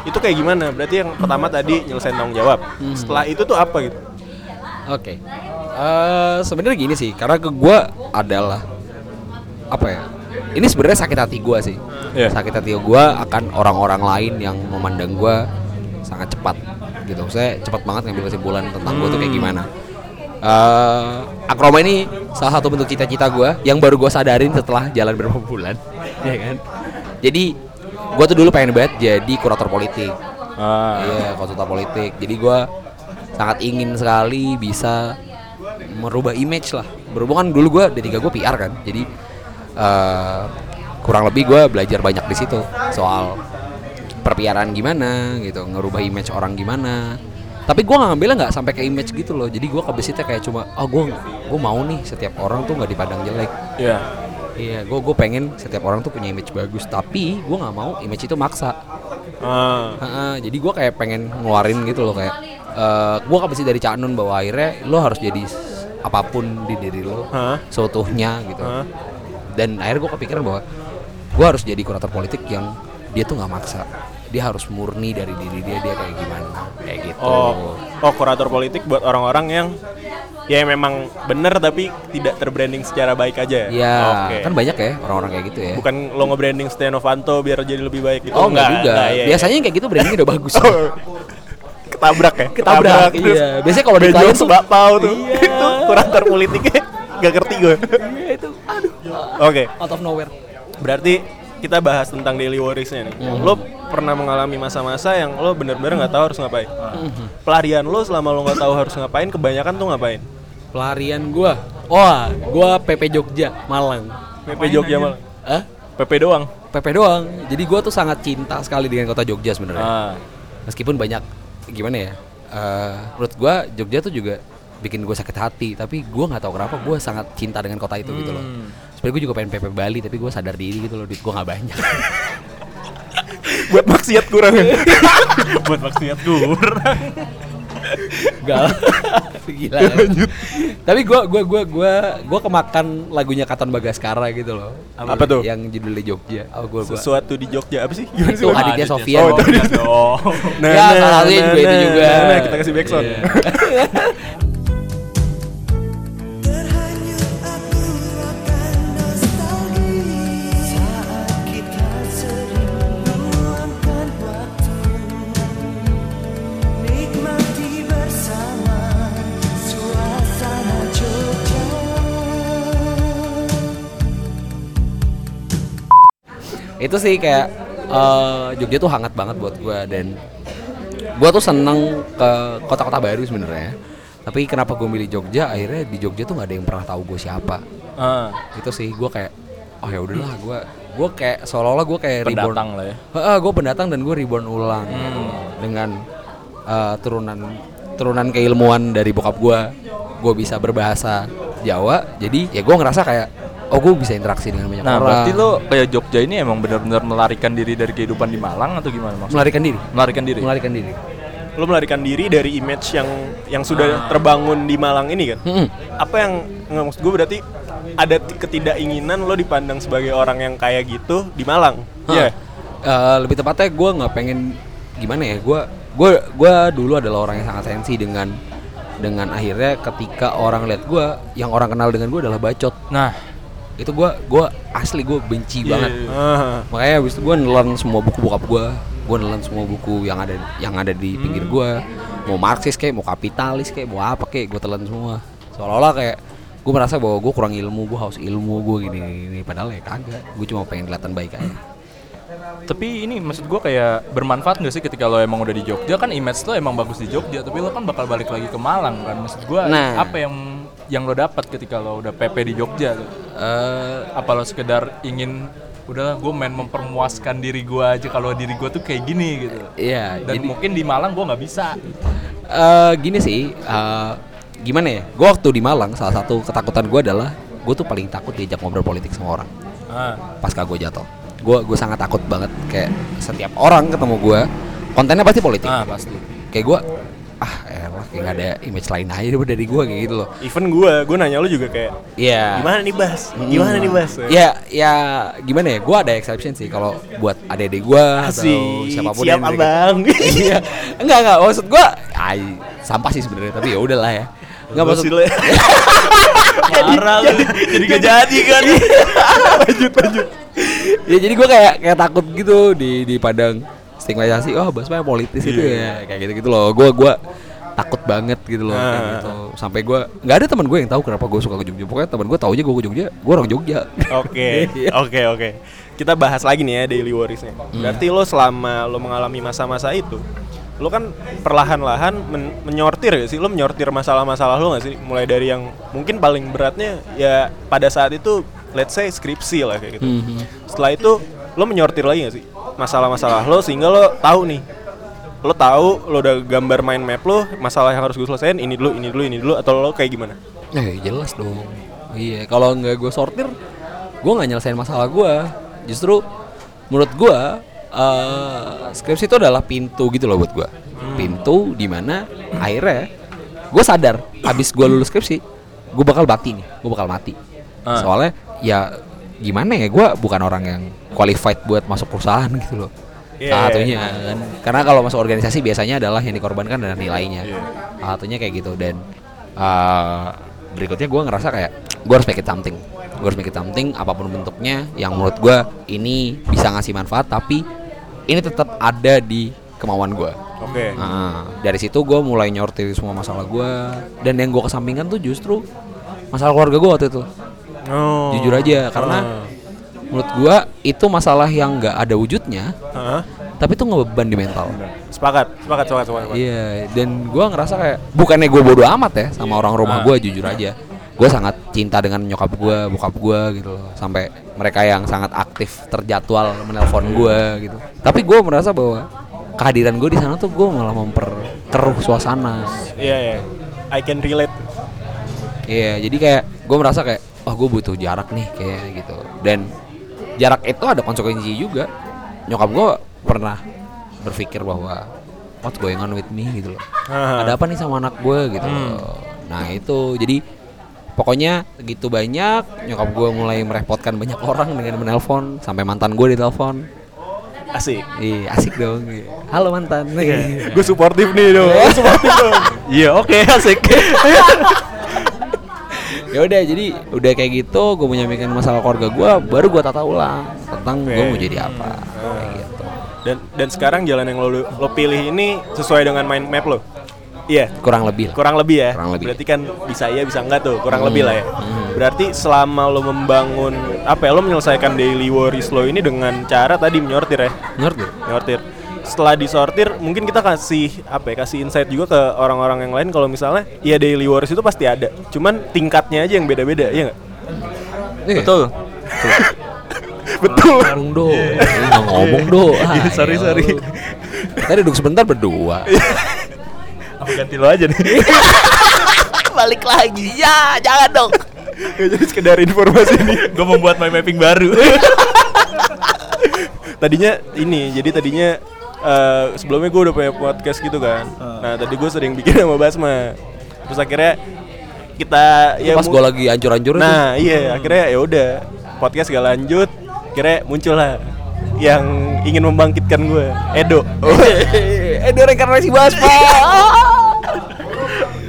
S1: itu kayak gimana? Berarti yang pertama tadi nyelesain tanggung jawab. Setelah itu tuh apa gitu?
S2: Oke. Eh sebenarnya gini sih, karena ke gua adalah apa ya ini sebenarnya sakit hati gue sih
S3: Iya.
S2: sakit hati gue akan orang-orang lain yang memandang gue sangat cepat gitu saya cepat banget ngambil kesimpulan tentang gue tuh kayak gimana Eh, akroma ini salah satu bentuk cita-cita gue yang baru gue sadarin setelah jalan beberapa bulan ya kan jadi gue tuh dulu pengen banget jadi kurator politik
S3: Ah.
S2: Iya, konsultan politik. Jadi gua sangat ingin sekali bisa merubah image lah. Berhubungan dulu gua D3 gua PR kan. Jadi eh kurang lebih gua belajar banyak di situ soal perpiaran gimana gitu, ngerubah image orang gimana. Tapi nggak ngambilnya nggak sampai ke image gitu loh. Jadi gua ke basicnya kayak cuma oh gua gua mau nih setiap orang tuh nggak dipandang jelek.
S3: Iya.
S2: Iya, gue gue pengen setiap orang tuh punya image bagus, tapi gue nggak mau image itu maksa. Heeh, jadi gue kayak pengen ngeluarin gitu loh kayak eh gue kapasi dari Cak Nun bahwa akhirnya lo harus jadi apa pun di diri lo
S1: Hah?
S2: seutuhnya gitu
S1: Hah?
S2: dan akhirnya gue kepikiran bahwa gue harus jadi kurator politik yang dia tuh nggak maksa dia harus murni dari diri dia dia kayak gimana kayak gitu
S1: Oh, oh kurator politik buat orang-orang yang ya memang bener tapi tidak terbranding secara baik aja.
S2: ya
S1: Oke.
S2: kan banyak ya orang-orang kayak gitu ya
S1: Bukan lo nge-branding Setia Novanto biar jadi lebih baik gitu.
S2: oh enggak juga
S1: enggak, iya, iya.
S2: biasanya yang kayak gitu brandingnya udah bagus
S1: Oh, ketabrak ya?
S2: Ketabrak,
S1: terus
S2: iya. Biasanya kalau di
S1: Bejo
S2: klien tuh-
S1: sebakpau tuh.
S2: Iya.
S1: itu kurator politiknya gak ngerti gue.
S2: iya itu aduh
S1: Oke.
S2: out of nowhere
S1: Berarti kita bahas tentang daily worries-nya nih.
S2: Hmm.
S1: Lo pernah mengalami masa-masa yang lo bener-bener nggak tahu harus ngapain.
S2: Hmm.
S1: Pelarian lo selama lo nggak tahu harus ngapain, kebanyakan tuh ngapain?
S2: pelarian gua wah gua PP Jogja Malang
S1: PP Jogja malah.
S2: Hah?
S3: PP doang.
S2: PP doang. Jadi gua tuh sangat cinta sekali dengan kota Jogja sebenarnya.
S3: Ah.
S2: Meskipun banyak gimana ya? eh, menurut gua Jogja tuh juga bikin gue sakit hati, tapi gua nggak tahu kenapa gua sangat cinta dengan kota itu gitu loh. Sebenarnya gue juga pengen PP Bali, tapi gue sadar diri gitu loh, duit gue nggak banyak.
S1: Buat maksiat kurang ya. Buat maksiat kurang.
S2: Gak Gila Tapi gua gua gua gua gua kemakan lagunya Katon Bagaskara gitu loh
S1: Apa tuh?
S2: Yang judulnya Jogja Oh gua gua
S1: Sesuatu di Jogja apa sih? Gimana sih?
S2: Itu
S1: lagu?
S2: Aditya Sofian
S1: Oh, itu
S3: Iya dong.
S1: Nah,
S2: Ya, salah satunya juga itu juga.
S1: Nah, kita kasih backsound.
S2: Iya.
S4: Terhanyut
S2: itu sih kayak eh, Jogja tuh hangat banget buat gua dan gua tuh seneng ke kota-kota baru sebenarnya. Tapi kenapa gue milih Jogja? Akhirnya di Jogja tuh nggak ada yang pernah tahu gue siapa.
S3: Ah.
S2: itu sih gua kayak oh ya udahlah gua gua kayak seolah-olah gue kayak reborn.
S3: Pendatang lah ya.
S2: gue pendatang dan gue reborn ulang dengan eh, turunan turunan keilmuan dari bokap gue gue bisa berbahasa Jawa jadi ya gue ngerasa kayak oh gue bisa interaksi dengan banyak
S3: Nah,
S2: orang
S3: berarti lo kayak Jogja ini emang benar-benar melarikan diri dari kehidupan di Malang atau gimana maksudnya?
S2: melarikan diri
S3: Melarikan diri.
S2: melarikan diri
S1: Lo melarikan diri dari image yang yang sudah terbangun di Malang ini kan?
S2: Mm-mm.
S1: Apa yang nggak maksud gue berarti ada ketidakinginan lo dipandang sebagai orang yang kayak gitu di Malang. Iya.
S2: Hah. Eh, lebih tepatnya gue nggak pengen gimana ya gue gue gue dulu adalah orang yang sangat sensi dengan dengan akhirnya ketika orang lihat gue yang orang kenal dengan gue adalah bacot
S3: Nah,
S2: itu gue gue asli gue benci
S3: Iya,
S2: banget
S3: iya.
S1: Ah.
S2: makanya abis itu gue nelan semua buku bokap gue gue nelan semua buku yang ada yang ada di pinggir
S3: Hmm.
S2: gue mau marxis kayak mau kapitalis kayak mau apa kayak gue telan semua seolah-olah kayak gue merasa bahwa gue kurang ilmu gue haus ilmu gue gini, gini padahal ya kagak gue cuma pengen kelihatan baik aja
S3: tapi ini maksud gua kayak bermanfaat nggak sih ketika lo emang udah di Jogja kan image lo emang bagus di Jogja tapi lo kan bakal balik lagi ke Malang kan maksud gua
S2: Nah.
S3: apa yang yang lo dapat ketika lo udah PP di Jogja tuh?
S2: Eh,
S3: apa lo sekedar ingin udahlah gue main mempermuaskan diri gua aja kalau diri gua tuh kayak gini gitu.
S2: Iya
S3: dan
S2: jadi
S3: mungkin di Malang gua nggak bisa.
S2: Eh, gini sih eh, gimana ya gue waktu di Malang salah satu ketakutan gue adalah gue tuh paling takut diajak ngobrol politik sama orang.
S3: Ah.
S2: pasca gue jatuh. Gue gue sangat takut banget kayak setiap orang ketemu gue kontennya pasti politik.
S3: Ah pasti.
S2: Kayak gue ah elah kayak gak ada image lain aja deh dari gue kayak gitu loh
S1: Even gue, gue nanya lo juga kayak
S2: Iya
S1: gimana nih Bas? Gimana nih Bas?
S2: Ya, ya gimana ya? Gue ada exception sih kalau buat adik-adik gue atau
S1: siapa
S2: pun
S1: siap
S2: yang
S1: abang.
S2: Iya, enggak enggak. Maksud gue, ay, sampah sih sebenarnya. Tapi ya udahlah ya. Nggak maksud.
S3: Parah lu. Jadi gak jadi kan.
S1: lanjut lanjut.
S2: ya jadi gue kayak kayak takut gitu di di padang stigmatisasi oh Basma politis itu ya kayak gitu gitu loh gue gua takut banget gitu loh kayak
S1: Ah.
S2: gitu sampai gue nggak ada teman gue yang tahu kenapa gue suka ke Jogja pokoknya teman gue taunya gue ke Jogja gue orang Jogja
S1: Oke, oke, oke. Kita bahas lagi nih ya daily worriesnya. Berarti lo selama lo mengalami masa-masa itu, lo kan perlahan-lahan men- menyortir gak sih? Lo menyortir masalah-masalah lo gak sih? Mulai dari yang mungkin paling beratnya ya pada saat itu, let's say skripsi lah kayak gitu.
S2: Mhm.
S1: Setelah itu, lo menyortir lagi gak sih masalah-masalah lo sehingga lo tahu nih, lo tahu lo udah gambar mind map lo, masalah yang harus gue selesaiin ini dulu, ini dulu, ini dulu, atau lo kayak gimana?
S2: Eh jelas dong. Iya, kalau nggak gue sortir, gue nggak nyelesain masalah gue. Justru menurut gue eh skripsi itu adalah pintu gitu loh buat gue. Pintu di mana akhirnya gue sadar habis gue lulus skripsi, gue bakal bakti nih, gue bakal mati.
S3: Ah.
S2: Soalnya ya gimana ya, gue bukan orang yang qualified buat masuk perusahaan gitu loh.
S1: Iya,
S2: Salah
S1: iya,
S2: satunya kan. Karena kalau masuk organisasi biasanya adalah yang dikorbankan adalah nilainya.
S1: Iya.
S2: Salah satunya kayak gitu dan uh, berikutnya gue ngerasa kayak gue harus make it something. Gue harus make it something apa pun bentuknya yang menurut gue ini bisa ngasih manfaat tapi ini tetap ada di kemauan gue.
S1: Oke.
S2: Nah, dari situ gue mulai nyortir semua masalah gue dan yang gue kesampingkan tuh justru masalah keluarga gue waktu itu.
S1: Oh.
S2: Jujur aja karena
S1: Ah.
S2: menurut gue itu masalah yang nggak ada wujudnya
S1: Hah?
S2: tapi itu ngebeban di mental.
S1: Sepakat, sepakat, sepakat, sepakat.
S2: Iya, dan gua ngerasa kayak bukannya gue bodoh amat ya sama orang rumah
S1: Ah.
S2: gua jujur aja. Gue sangat cinta dengan nyokap gua, bokap gua gitu loh. Sampai mereka yang sangat aktif terjadwal menelpon gua gitu. Tapi gua merasa bahwa kehadiran gue di sana tuh gue malah memperkeruh suasana.
S1: Iya, iya. I can relate.
S2: Iya, jadi kayak gue merasa kayak, oh gue butuh jarak nih kayak gitu. Dan jarak itu ada konsekuensi juga. Nyokap gue pernah berpikir bahwa what's going on with me gitu loh. Ada apa nih sama anak gue gitu loh. Nah itu jadi pokoknya segitu banyak nyokap gue mulai merepotkan banyak orang dengan menelpon sampai mantan gue ditelepon.
S1: Asik.
S2: Iya asik dong. Halo mantan.
S1: Gue suportif nih dong. Gue suportif dong.
S3: Iya, oke, asik.
S2: ya udah jadi udah kayak gitu gue menyampaikan masalah keluarga gue baru gue tata ulang tentang gue
S1: Oke.
S2: mau jadi apa kayak gitu
S1: Dan dan sekarang jalan yang lo lo pilih ini sesuai dengan mind map lo. Iya.
S2: kurang lebih lah.
S1: Kurang lebih ya.
S2: Kurang lebih.
S1: Berarti kan bisa iya bisa enggak tuh. Kurang
S2: Hmm.
S1: lebih lah ya.
S2: Hmm.
S1: Berarti selama lo membangun apa ya lo menyelesaikan daily worries lo ini dengan cara tadi menyortir ya.
S2: ngerti
S1: Nyortir. Setelah disortir, mungkin kita kasih apa ya, kasih insight juga ke orang-orang yang lain kalau misalnya ya daily worries itu pasti ada. Cuman tingkatnya aja yang beda-beda, ya nggak?
S3: Betul.
S1: Betul.
S2: Warung do nggak ngomong do Ah,
S3: Iya, sorry, sorry.
S2: kita duduk sebentar berdua
S3: Apa ganti lo aja nih?
S2: balik lagi ya jangan dong
S1: Ya, Jadi sekedar informasi ini.
S3: Gue membuat my mapping baru.
S1: tadinya ini jadi tadinya eh, sebelumnya gue udah punya podcast gitu kan. Nah tadi gue sering bikin sama Basma. Terus akhirnya kita ya
S2: pas gue lagi ancur-ancur
S1: nah iya akhirnya ya udah. Podcast gak lanjut akhirnya muncul lah yang ingin membangkitkan gue Edo.
S2: Eh do reinkarnasi Basma.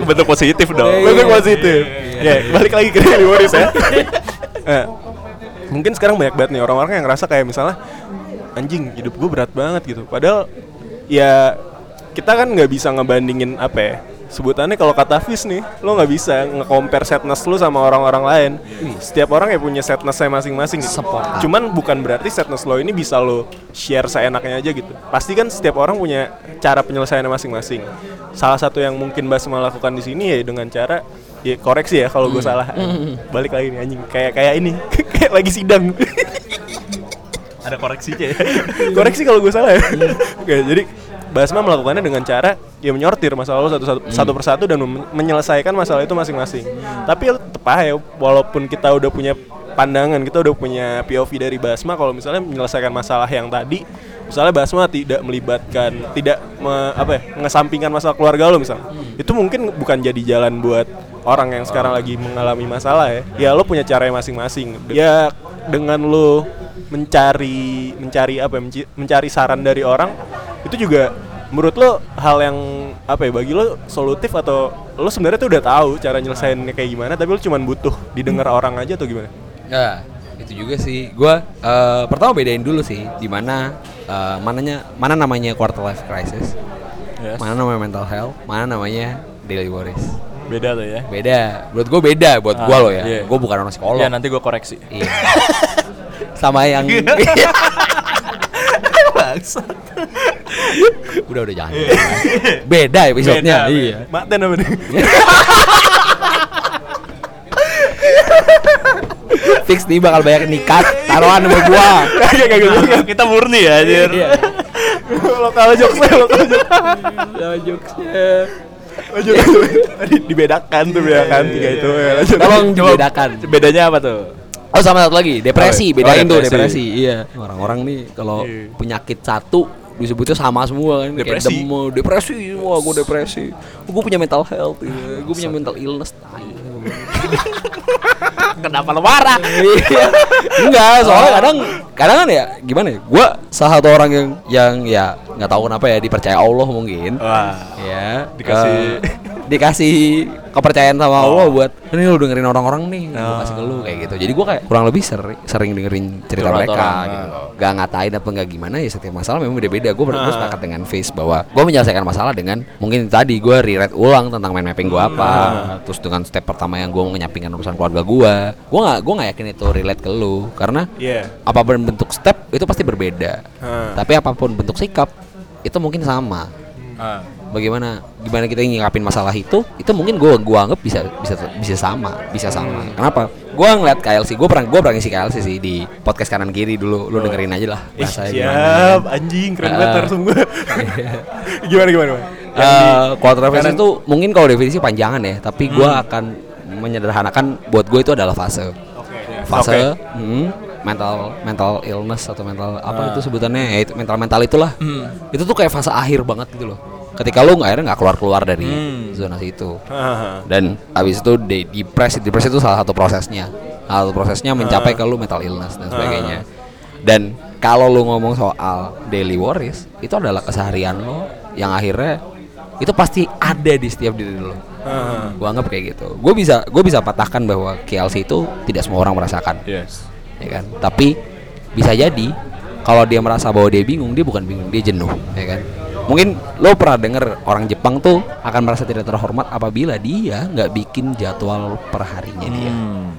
S3: Bentuk positif dong.
S2: Iya,
S1: Bentuk positif. ya balik lagi ke Daily Worries ya. Nah, mungkin sekarang banyak banget nih orang-orang yang ngerasa kayak misalnya anjing hidup gue berat banget gitu. Padahal ya kita kan nggak bisa ngebandingin apa ya sebutannya kalau kata Fis nih lo nggak bisa nge-compare sadness lu sama orang-orang lain. Setiap orang ya punya sadnessnya masing-masing gitu.
S2: Sepakat.
S1: cuman bukan berarti sadness lo ini bisa lo share seenaknya aja gitu. Pasti kan setiap orang punya cara penyelesaiannya masing-masing. Salah satu yang mungkin Basma lakukan di sini ya dengan cara ya koreksi ya kalau gue salah. Balik lagi nih anjing. Kayak kayak ini. Kayak lagi sidang
S3: Ada koreksinya ya.
S1: koreksi kalau gue salah ya? Oke jadi Basma melakukannya dengan cara ya menyortir masalah lo satu satu, satu persatu dan menyelesaikan masalah itu masing-masing. Tapi tetap aja walaupun kita udah punya pandangan kita udah punya POV dari Basma kalau misalnya menyelesaikan masalah yang tadi misalnya Basma tidak melibatkan tidak me- apa ya mengesampingkan masalah keluarga lo misalnya itu mungkin bukan jadi jalan buat orang yang sekarang lagi mengalami masalah ya ya lo punya cara masing-masing ya dengan lo mencari mencari apa ya, mencari saran dari orang itu juga menurut lo hal yang apa ya bagi lo solutif atau lo sebenarnya tuh udah tahu cara nyelesainnya kayak gimana tapi lo cuman butuh didengar orang aja atau gimana?
S2: Ya, itu juga sih. Gua eh, pertama bedain dulu sih di mana eh, mananya mana namanya quarter life crisis,
S3: Yes.
S2: mana namanya mental health, mana namanya daily worries.
S3: Beda tuh ya.
S2: Beda. Menurut gue beda buat
S3: Ah,
S2: gua loh ya.
S3: iya.
S2: Gua bukan orang psikolog.
S3: Ya nanti gue koreksi.
S2: Iya. Sama yang udah udah jangan. Beda episodenya.
S3: Beda,
S2: iya.
S1: Maten apa nih?
S2: Fix nih bakal banyak nikat taruhan sama gua.
S1: Kagak kagak juga.
S3: Kita murni ya, anjir.
S2: Iya.
S1: Lokal jokes lokal jokes.
S2: jokesnya.
S1: Lanjut, lanjut. Dibedakan tuh bedakan tiga itu. Ya, lanjut.
S2: Tolong dibedakan.
S3: Bedanya apa tuh?
S2: Oh sama satu lagi, depresi,
S3: Oh,
S2: bedain
S3: oh,
S2: tuh
S3: depresi.
S2: depresi. Iya. Orang-orang nih kalau
S1: Iya.
S2: penyakit satu disebutnya sama semua kan
S1: Depresi.
S2: kayak demo, depresi semua gue depresi gue punya mental health gue punya mental illness tai.
S3: Kenapa lo marah?
S2: Iya. enggak soalnya kadang kadang kan ya gimana ya gue salah satu orang yang yang ya nggak tahu kenapa ya dipercaya Allah mungkin
S3: Wah.
S2: ya
S3: Dikasih-
S2: eh, dikasih kepercayaan sama Allah
S3: Oh.
S2: buat ini lu dengerin orang-orang nih gue
S3: Oh.
S2: kasih ke lu kayak gitu jadi gue kayak kurang lebih sering sering dengerin cerita
S3: Curhat
S2: mereka
S3: orang,
S2: gitu
S3: ah.
S2: gak ngatain apa nggak gimana ya setiap masalah memang beda-beda gue ber- gua
S1: Ah.
S2: sepakat dengan Face bahwa gue menyelesaikan masalah dengan mungkin tadi gue rewrite ulang tentang mind mapping gue apa terus dengan step pertama yang gue menyampingkan urusan keluarga gue gue nggak gue nggak yakin itu relate ke lu karena
S1: Iya.
S2: apa pun bentuk step itu pasti berbeda
S1: Ah.
S2: tapi apa pun bentuk sikap itu mungkin sama
S3: Ah.
S2: bagaimana gimana kita nyikapin masalah itu itu mungkin gua gua anggap bisa bisa bisa sama bisa sama kenapa gua ngeliat KLC gua pernah gua pernah ngisi KLC sih di podcast kanan kiri dulu lu dengerin aja lah bahasanya
S1: siap, anjing keren banget
S2: Ah.
S1: terus gue. gimana gimana? gimana?
S2: Eh, crisis itu mungkin kalau definisi panjangan ya tapi
S1: Hmm.
S2: gua akan menyederhanakan buat gue itu adalah fase fase hmm, mental mental illness atau mental apa itu sebutannya ya itu mental mental itulah. Itu tuh kayak fase akhir banget gitu loh. Ketika lu nggak akhirnya nggak keluar keluar dari zonasi itu
S1: Ah.
S2: dan habis itu de depresi depresi itu salah satu prosesnya. Salah satu prosesnya mencapai ke lu mental illness dan sebagainya. Dan kalau lu ngomong soal daily worries itu adalah keseharian lo yang akhirnya itu pasti ada di setiap diri lo
S1: Ah.
S2: gua anggap kayak gitu. Gue bisa gue bisa patahkan bahwa KLC itu tidak semua orang merasakan.
S3: Yes.
S2: Ya kan tapi bisa jadi kalau dia merasa bahwa dia bingung dia bukan bingung dia jenuh ya kan mungkin lo pernah denger orang Jepang tuh akan merasa tidak terhormat apabila dia nggak bikin jadwal per harinya dia
S3: Hmm.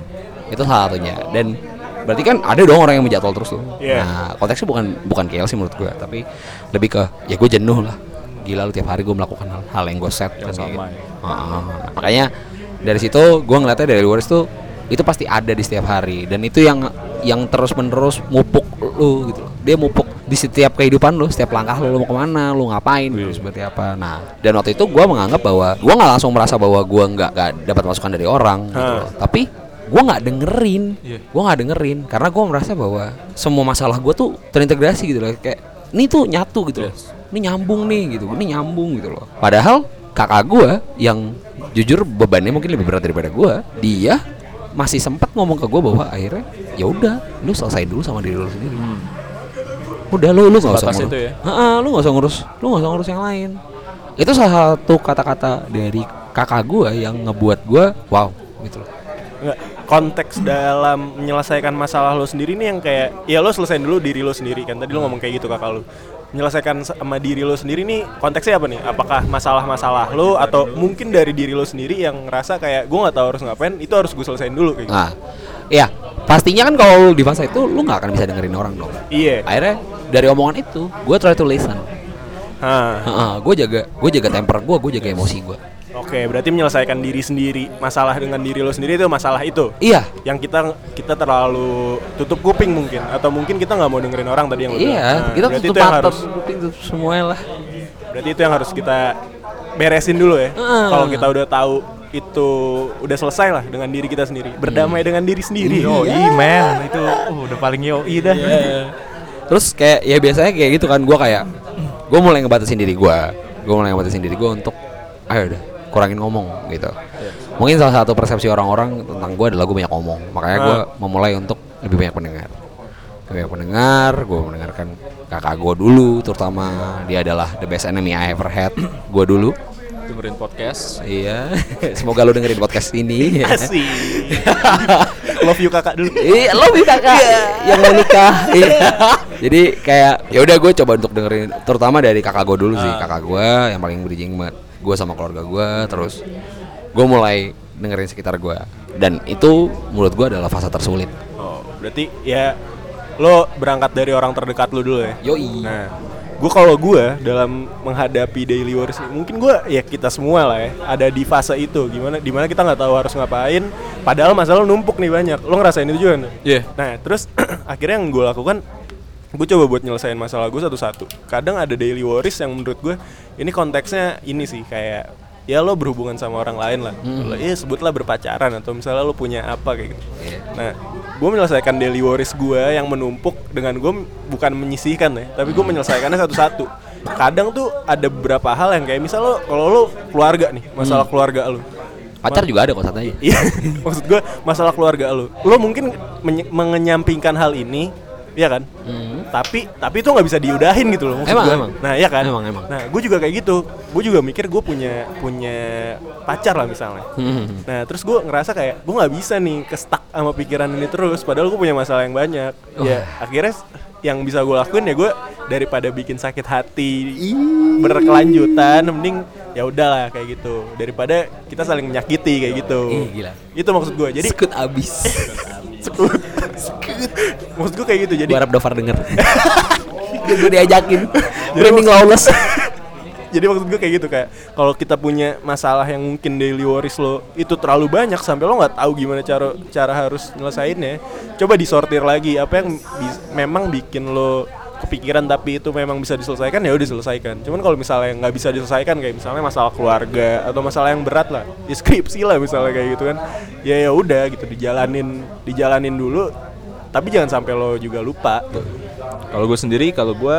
S2: itu salah satunya dan berarti kan ada dong orang yang menjadwal terus tuh
S1: Iya.
S2: nah konteksnya bukan bukan KLC menurut gue tapi lebih ke ya gue jenuh lah gila lu tiap hari gue melakukan hal, hal yang gue set
S3: Yang sama
S2: gitu.
S3: ya.
S2: Makanya dari situ gue ngeliatnya dari luar itu itu pasti ada di setiap hari dan itu yang yang terus menerus mupuk lu gitu loh. Dia mupuk di setiap kehidupan lu setiap langkah lu, lu mau ke mana lu ngapain lu seperti apa. Nah dan waktu itu gue menganggap bahwa gue nggak langsung merasa bahwa gue nggak nggak dapat masukan dari orang gitu loh. tapi gue nggak dengerin
S3: Iya.
S2: gue nggak dengerin. Karena gue merasa bahwa semua masalah gue tuh terintegrasi gitu loh. Kayak ini tuh nyatu gitu loh. Ini nyambung nih gitu ini nyambung gitu loh. Padahal kakak gue yang jujur bebannya mungkin lebih berat daripada gue dia masih sempat ngomong ke gue bahwa akhirnya ya udah lu selesai dulu sama diri lu sendiri. Udah lu lu nggak usah ngurus.
S3: itu ya?
S2: Heeh, lu nggak usah ngurus lu nggak usah ngurus yang lain. Itu salah satu kata-kata dari kakak gue yang ngebuat gue wow gitu loh.
S1: Nggak, konteks dalam menyelesaikan masalah lo sendiri nih yang kayak ya lo selesaiin dulu diri lo sendiri kan. Tadi lo ngomong kayak gitu kakak lo menyelesaikan sama diri lo sendiri nih konteksnya apa nih apakah masalah-masalah lo atau mungkin dari diri lo sendiri yang ngerasa kayak gue nggak tahu harus ngapain itu harus gue selesaiin dulu kayak gitu.
S2: Nah, ya pastinya kan kalau di fase itu lu nggak akan bisa dengerin orang dong.
S1: iya
S2: Akhirnya dari omongan itu, gue try to listen.
S1: Hah.
S2: gue jaga, gue jaga temper gue, gue jaga emosi gue.
S1: Oke, berarti menyelesaikan diri sendiri, masalah dengan diri lo sendiri itu masalah itu.
S2: Iya,
S1: Yang kita kita terlalu tutup kuping mungkin atau mungkin kita nggak mau dengerin orang tadi yang lo bilang.
S2: iya,
S1: Nah,
S2: kita
S1: berarti
S2: tutup
S1: itu yang
S2: mata,
S1: harus
S2: kuping, tutup semuanya lah.
S1: berarti itu yang harus kita beresin dulu ya.
S2: Heeh.
S1: Kalau kita udah tahu itu udah selesai lah dengan diri kita sendiri, berdamai dengan diri sendiri.
S3: Yo, men, itu uh, udah paling yoi dah.
S2: Terus kayak ya biasanya kayak gitu kan, gue kayak gue mulai ngebatasin diri gue, gue mulai ngebatasin diri gue untuk, ayo udah kurangin ngomong gitu. Mungkin salah satu persepsi orang-orang tentang gue adalah gue banyak ngomong, makanya gue memulai untuk lebih banyak mendengar. banyak pendengar gue mendengarkan kakak gue dulu terutama dia adalah the best enemy I ever had gue dulu
S3: dengerin podcast
S2: iya semoga lu dengerin podcast ini
S1: Asik. Love you kakak dulu.
S2: Iya, lo bisa kakak yang mau nikah. Iya. Jadi kayak ya udah gue coba untuk dengerin, terutama dari kakak gue dulu sih, kakak gue yang paling bridging banget. Gue sama keluarga gue, terus gue mulai dengerin sekitar gue. Dan itu menurut gue adalah fase tersulit.
S1: Oh, berarti ya lo berangkat dari orang terdekat lo dulu ya.
S2: Yoi.
S1: Nah, gue kalau gue dalam menghadapi daily worries mungkin gue ya kita semua lah ya ada di fase itu gimana di mana kita nggak tahu harus ngapain padahal masalah numpuk nih banyak lo ngerasain itu juga kan?
S3: Iya.
S1: nah terus akhirnya yang gue lakukan gue coba buat nyelesain masalah gue satu-satu. Kadang ada daily worries yang menurut gue ini konteksnya ini sih kayak ya lo berhubungan sama orang lain lah. Lo- ya sebutlah berpacaran atau misalnya lo punya apa kayak gitu.
S2: Iya.
S1: nah gue menyelesaikan daily worries gue yang menumpuk dengan gue bukan menyisihkan ya tapi gue menyelesaikannya satu-satu. Kadang tuh ada beberapa hal yang kayak misal lo kalau lo keluarga nih masalah keluarga lo.
S2: Pacar juga ada kok santai.
S1: Iya, maksud gue masalah keluarga lo. Lo mungkin mengenyampingkan hal ini, ya kan? Tapi tapi itu nggak bisa diudahin gitu loh. Maksud
S2: Hmm. Emang,
S1: gua.
S2: emang.
S1: Nah, iya kan?
S2: Emang, emang.
S1: Nah, gue juga kayak gitu. Gue juga mikir gue punya punya pacar lah misalnya.
S2: Hmm.
S1: Nah, terus gue ngerasa kayak gue nggak bisa nih kestak sama pikiran ini terus. Padahal gue punya masalah yang banyak. Ya, akhirnya yang bisa gue lakuin ya gue daripada bikin sakit hati berkelanjutan, mending ya udahlah kayak gitu. Daripada kita saling menyakiti kayak gitu.
S2: Ih, gila.
S1: Itu maksud gue. Jadi
S2: Sekut abis.
S1: sekut. maksud gue kayak gitu. Jadi
S2: Gue harap Dovar denger. gue diajakin. Branding lawless.
S1: jadi maksud gue kayak gitu kayak kalau kita punya masalah yang mungkin daily worries lo itu terlalu banyak sampai lo nggak tahu gimana cara cara harus nyelesainnya coba disortir lagi apa yang memang bikin lo kepikiran tapi itu memang bisa diselesaikan ya udah diselesaikan. Cuman kalau misalnya nggak bisa diselesaikan kayak misalnya masalah keluarga atau masalah yang berat lah ya skripsi lah misalnya kayak gitu kan. Ya ya udah gitu dijalanin dijalanin dulu. Tapi jangan sampai lo juga lupa.
S3: Kalau gue sendiri, kalau gue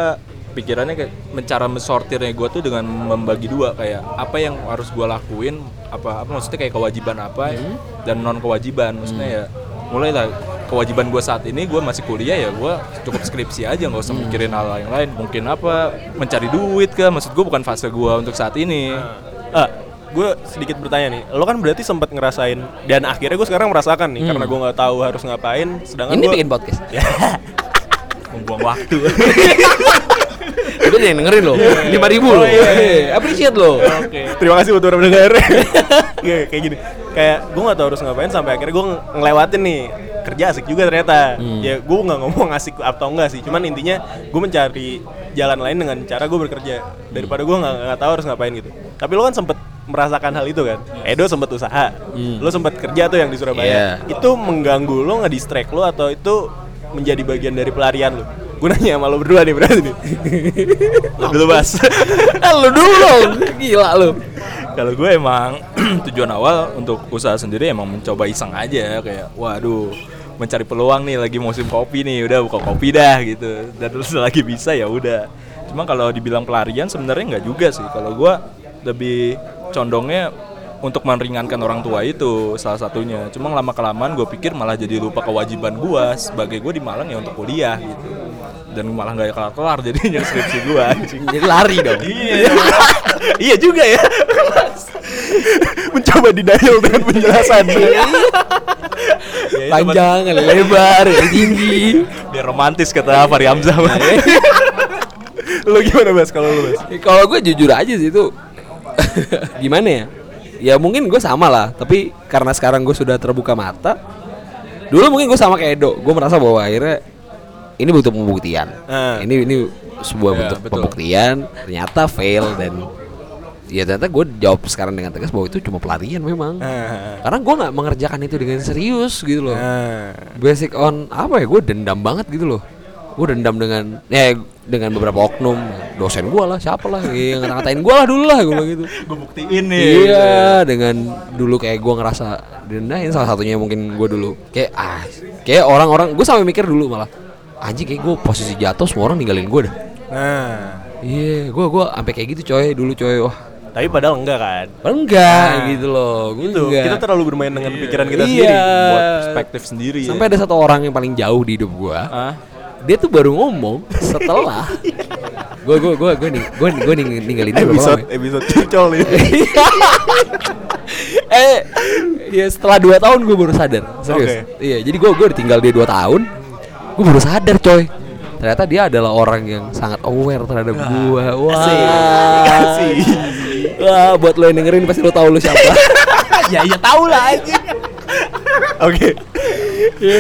S3: pikirannya kayak mencara mensortirnya gue tuh dengan membagi dua kayak apa yang harus gue lakuin, apa apa maksudnya kayak kewajiban apa dan non kewajiban. Maksudnya ya mulailah kewajiban gue saat ini gue masih kuliah ya gue cukup skripsi aja nggak usah mikirin hal yang lain. Mungkin apa mencari duit kah? Maksud gue bukan fase gue untuk saat ini.
S1: Ah, gue sedikit bertanya nih, lo kan berarti sempat ngerasain dan akhirnya gue sekarang merasakan nih karena gue nggak tahu harus ngapain. Sedangkan
S2: Ini
S1: gua-
S2: bikin podcast.
S3: Membuang waktu.
S2: Udah deh dengerin lo. Lima ribu lo. Eh, Appreciate lo.
S1: Terima kasih buat para pendengar. Iya, kayak gini. Kayak gue nggak tahu harus ngapain sampai akhirnya gue ngelewatin nih kerja asik juga ternyata. Ya gue nggak ngomong asik atau enggak sih. Cuman intinya gue mencari jalan lain dengan cara gue bekerja daripada gue nggak nggak tahu harus ngapain gitu. Tapi lo kan sempet merasakan hal itu kan. Edo sempet usaha. Lo sempet kerja tuh yang di Surabaya.
S2: Iya.
S1: Itu mengganggu lo nggak distract lo atau itu menjadi bagian dari pelarian lo? Gue nanya sama lo berdua nih berarti nih. Lo dulu Bas.
S2: lo dulu dong. Gila lo.
S3: Kalau gue emang tujuan awal untuk usaha sendiri emang mencoba iseng aja kayak waduh mencari peluang nih lagi musim kopi nih udah buka kopi dah gitu dan terus lagi bisa ya udah cuma kalau dibilang pelarian sebenarnya nggak juga sih kalau gue lebih condongnya untuk meringankan orang tua itu salah satunya cuma lama kelamaan gue pikir malah jadi lupa kewajiban gue sebagai gue di Malang ya untuk kuliah gitu dan malah nggak kelar kelar jadinya skripsi gue
S2: Jadi lari dong.
S1: Iya. iya juga ya. Mencoba didayal dengan penjelasan.
S2: Iya.
S1: Ya,
S2: Panjang, lebar, tinggi.
S3: biar romantis kata Fahri Hamzah
S1: Bas. Lo gimana Bas kalau lo Bas?
S2: Kalau gue jujur aja sih itu gimana ya? Ya mungkin gue sama lah, tapi karena sekarang gue sudah terbuka mata. Dulu mungkin gue sama kayak Edo, gue merasa bahwa akhirnya ini butuh pembuktian.
S1: Ah.
S2: Ini ini sebuah
S3: Ya,
S2: bentuk
S3: betul.
S2: pembuktian. Ternyata fail dan ya ternyata gue jawab sekarang dengan tegas bahwa itu cuma pelarian memang.
S1: Ah.
S2: Karena gue nggak mengerjakan itu dengan serius gitu loh.
S1: Nah.
S2: Basic on apa ya? Gue dendam banget gitu loh. Gue dendam dengan ya dengan beberapa oknum dosen gue lah siapa lah yang ngata-ngatain gue lah dulu lah gue bilang gitu.
S3: gue buktiin nih
S2: Iya, dengan dulu kayak gue ngerasa direndahin salah satunya mungkin gue dulu kayak ah kayak orang-orang gue sampai mikir dulu malah anjing kayak gue posisi jatuh semua orang ninggalin gue dah.
S1: Nah.
S2: Iya, gue gue sampai kayak gitu coy dulu coy wah
S1: Tapi padahal enggak kan?
S2: padahal enggak
S1: Nah,
S2: gitu loh gue
S1: Itu
S2: enggak.
S1: kita terlalu bermain dengan pikiran kita
S2: Iya.
S1: sendiri.
S3: buat perspektif sendiri
S2: sampai ada satu orang yang paling jauh di hidup gue
S3: ya. Ah,
S2: dia tuh baru ngomong setelah gue gue gue gue nih gue gue nih ninggalin dia
S1: episode
S2: ya?
S1: episode curcol nih.
S2: Eh ya setelah 2 tahun gue baru sadar serius.
S1: Oke.
S2: iya jadi gue gue ditinggal dia 2 tahun gue baru sadar coy. Ternyata dia adalah orang yang sangat aware terhadap gue wah.
S1: Kasih.
S2: wah buat lo yang dengerin pasti lo tahu lo siapa.
S1: Ya ya tahu lah aja oke.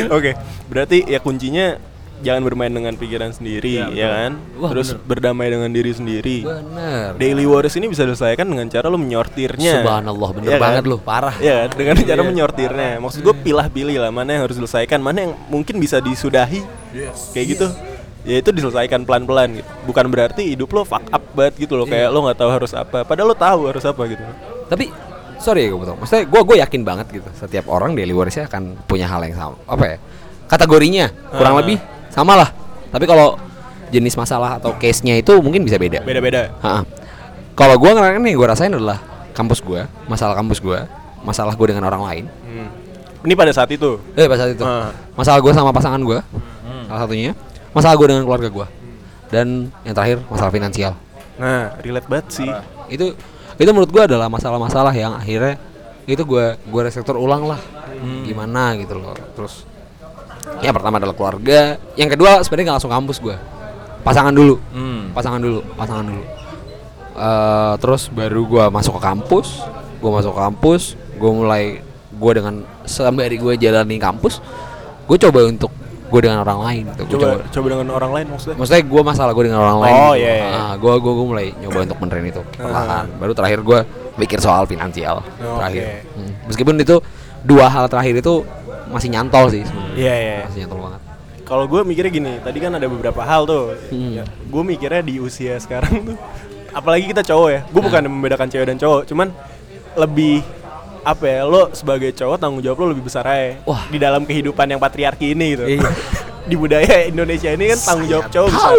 S1: Oke berarti ya kuncinya jangan bermain dengan pikiran sendiri ya, kan
S2: Wah,
S1: terus
S2: bener.
S1: berdamai dengan diri sendiri
S2: bener
S1: Daily Warriors ini bisa diselesaikan dengan cara lo menyortirnya.
S2: Subhanallah, bener
S1: Iya kan?
S2: banget lo, parah.
S1: Iya, kan? dengan cara menyortirnya. Maksud gue pilah-pilih lah mana yang harus diselesaikan, mana yang mungkin bisa disudahi. Kayak gitu. Ya itu diselesaikan pelan-pelan gitu. Bukan berarti hidup lo fuck up banget gitu loh, kayak lo nggak tahu harus apa. Padahal lo tahu harus apa gitu.
S2: tapi sorry ya gue potong maksudnya gue gue yakin banget gitu setiap orang daily warriors akan punya hal yang sama apa ya kategorinya kurang
S1: Ah.
S2: lebih sama lah tapi kalau jenis masalah atau case nya itu mungkin bisa beda
S1: Beda-beda.
S2: Ha-ha. kalau gue ngerasa nih gue rasain adalah kampus gue masalah kampus gue masalah gue dengan orang lain
S1: Hmm. Ini pada saat itu.
S2: eh pas saat itu
S1: Ah.
S2: masalah gue sama pasangan gue salah satunya masalah gue dengan keluarga gue dan yang terakhir masalah finansial
S1: Nah, relate banget sih.
S2: itu itu menurut gua adalah masalah-masalah yang akhirnya itu gua gua resektor ulang lah gimana gitu loh terus ya pertama adalah keluarga yang kedua sebenarnya nggak langsung kampus gua pasangan dulu
S3: Hmm.
S2: pasangan dulu pasangan dulu Eh, terus baru gua masuk ke kampus gua masuk ke kampus gua mulai gua dengan sembari gua jalani kampus gua coba untuk gua dengan orang lain gitu. Gua
S1: Coba coba dengan orang lain maksudnya.
S2: maksudnya gue masalah gue dengan orang lain
S1: Oh, iya, iya.
S2: Ah, gue gue gue mulai nyoba untuk benerin itu perlahan baru terakhir gue mikir soal finansial
S1: Oke.
S2: terakhir Hmm. meskipun itu dua hal terakhir itu masih nyantol sih sebenarnya
S1: Iya, iya.
S2: masih nyantol banget
S1: Kalau gue mikirnya gini, tadi kan ada beberapa hal tuh.
S2: Hmm.
S1: Ya, gue mikirnya di usia sekarang tuh, apalagi kita cowok ya. Gue bukan membedakan cewek dan cowok, cuman lebih apa ya? Lo sebagai cowok tanggung jawab lo lebih besar aja.
S2: Wah.
S1: Di dalam kehidupan yang patriarki ini gitu.
S2: Iya.
S1: di budaya Indonesia ini kan tanggung jawab cowok besar.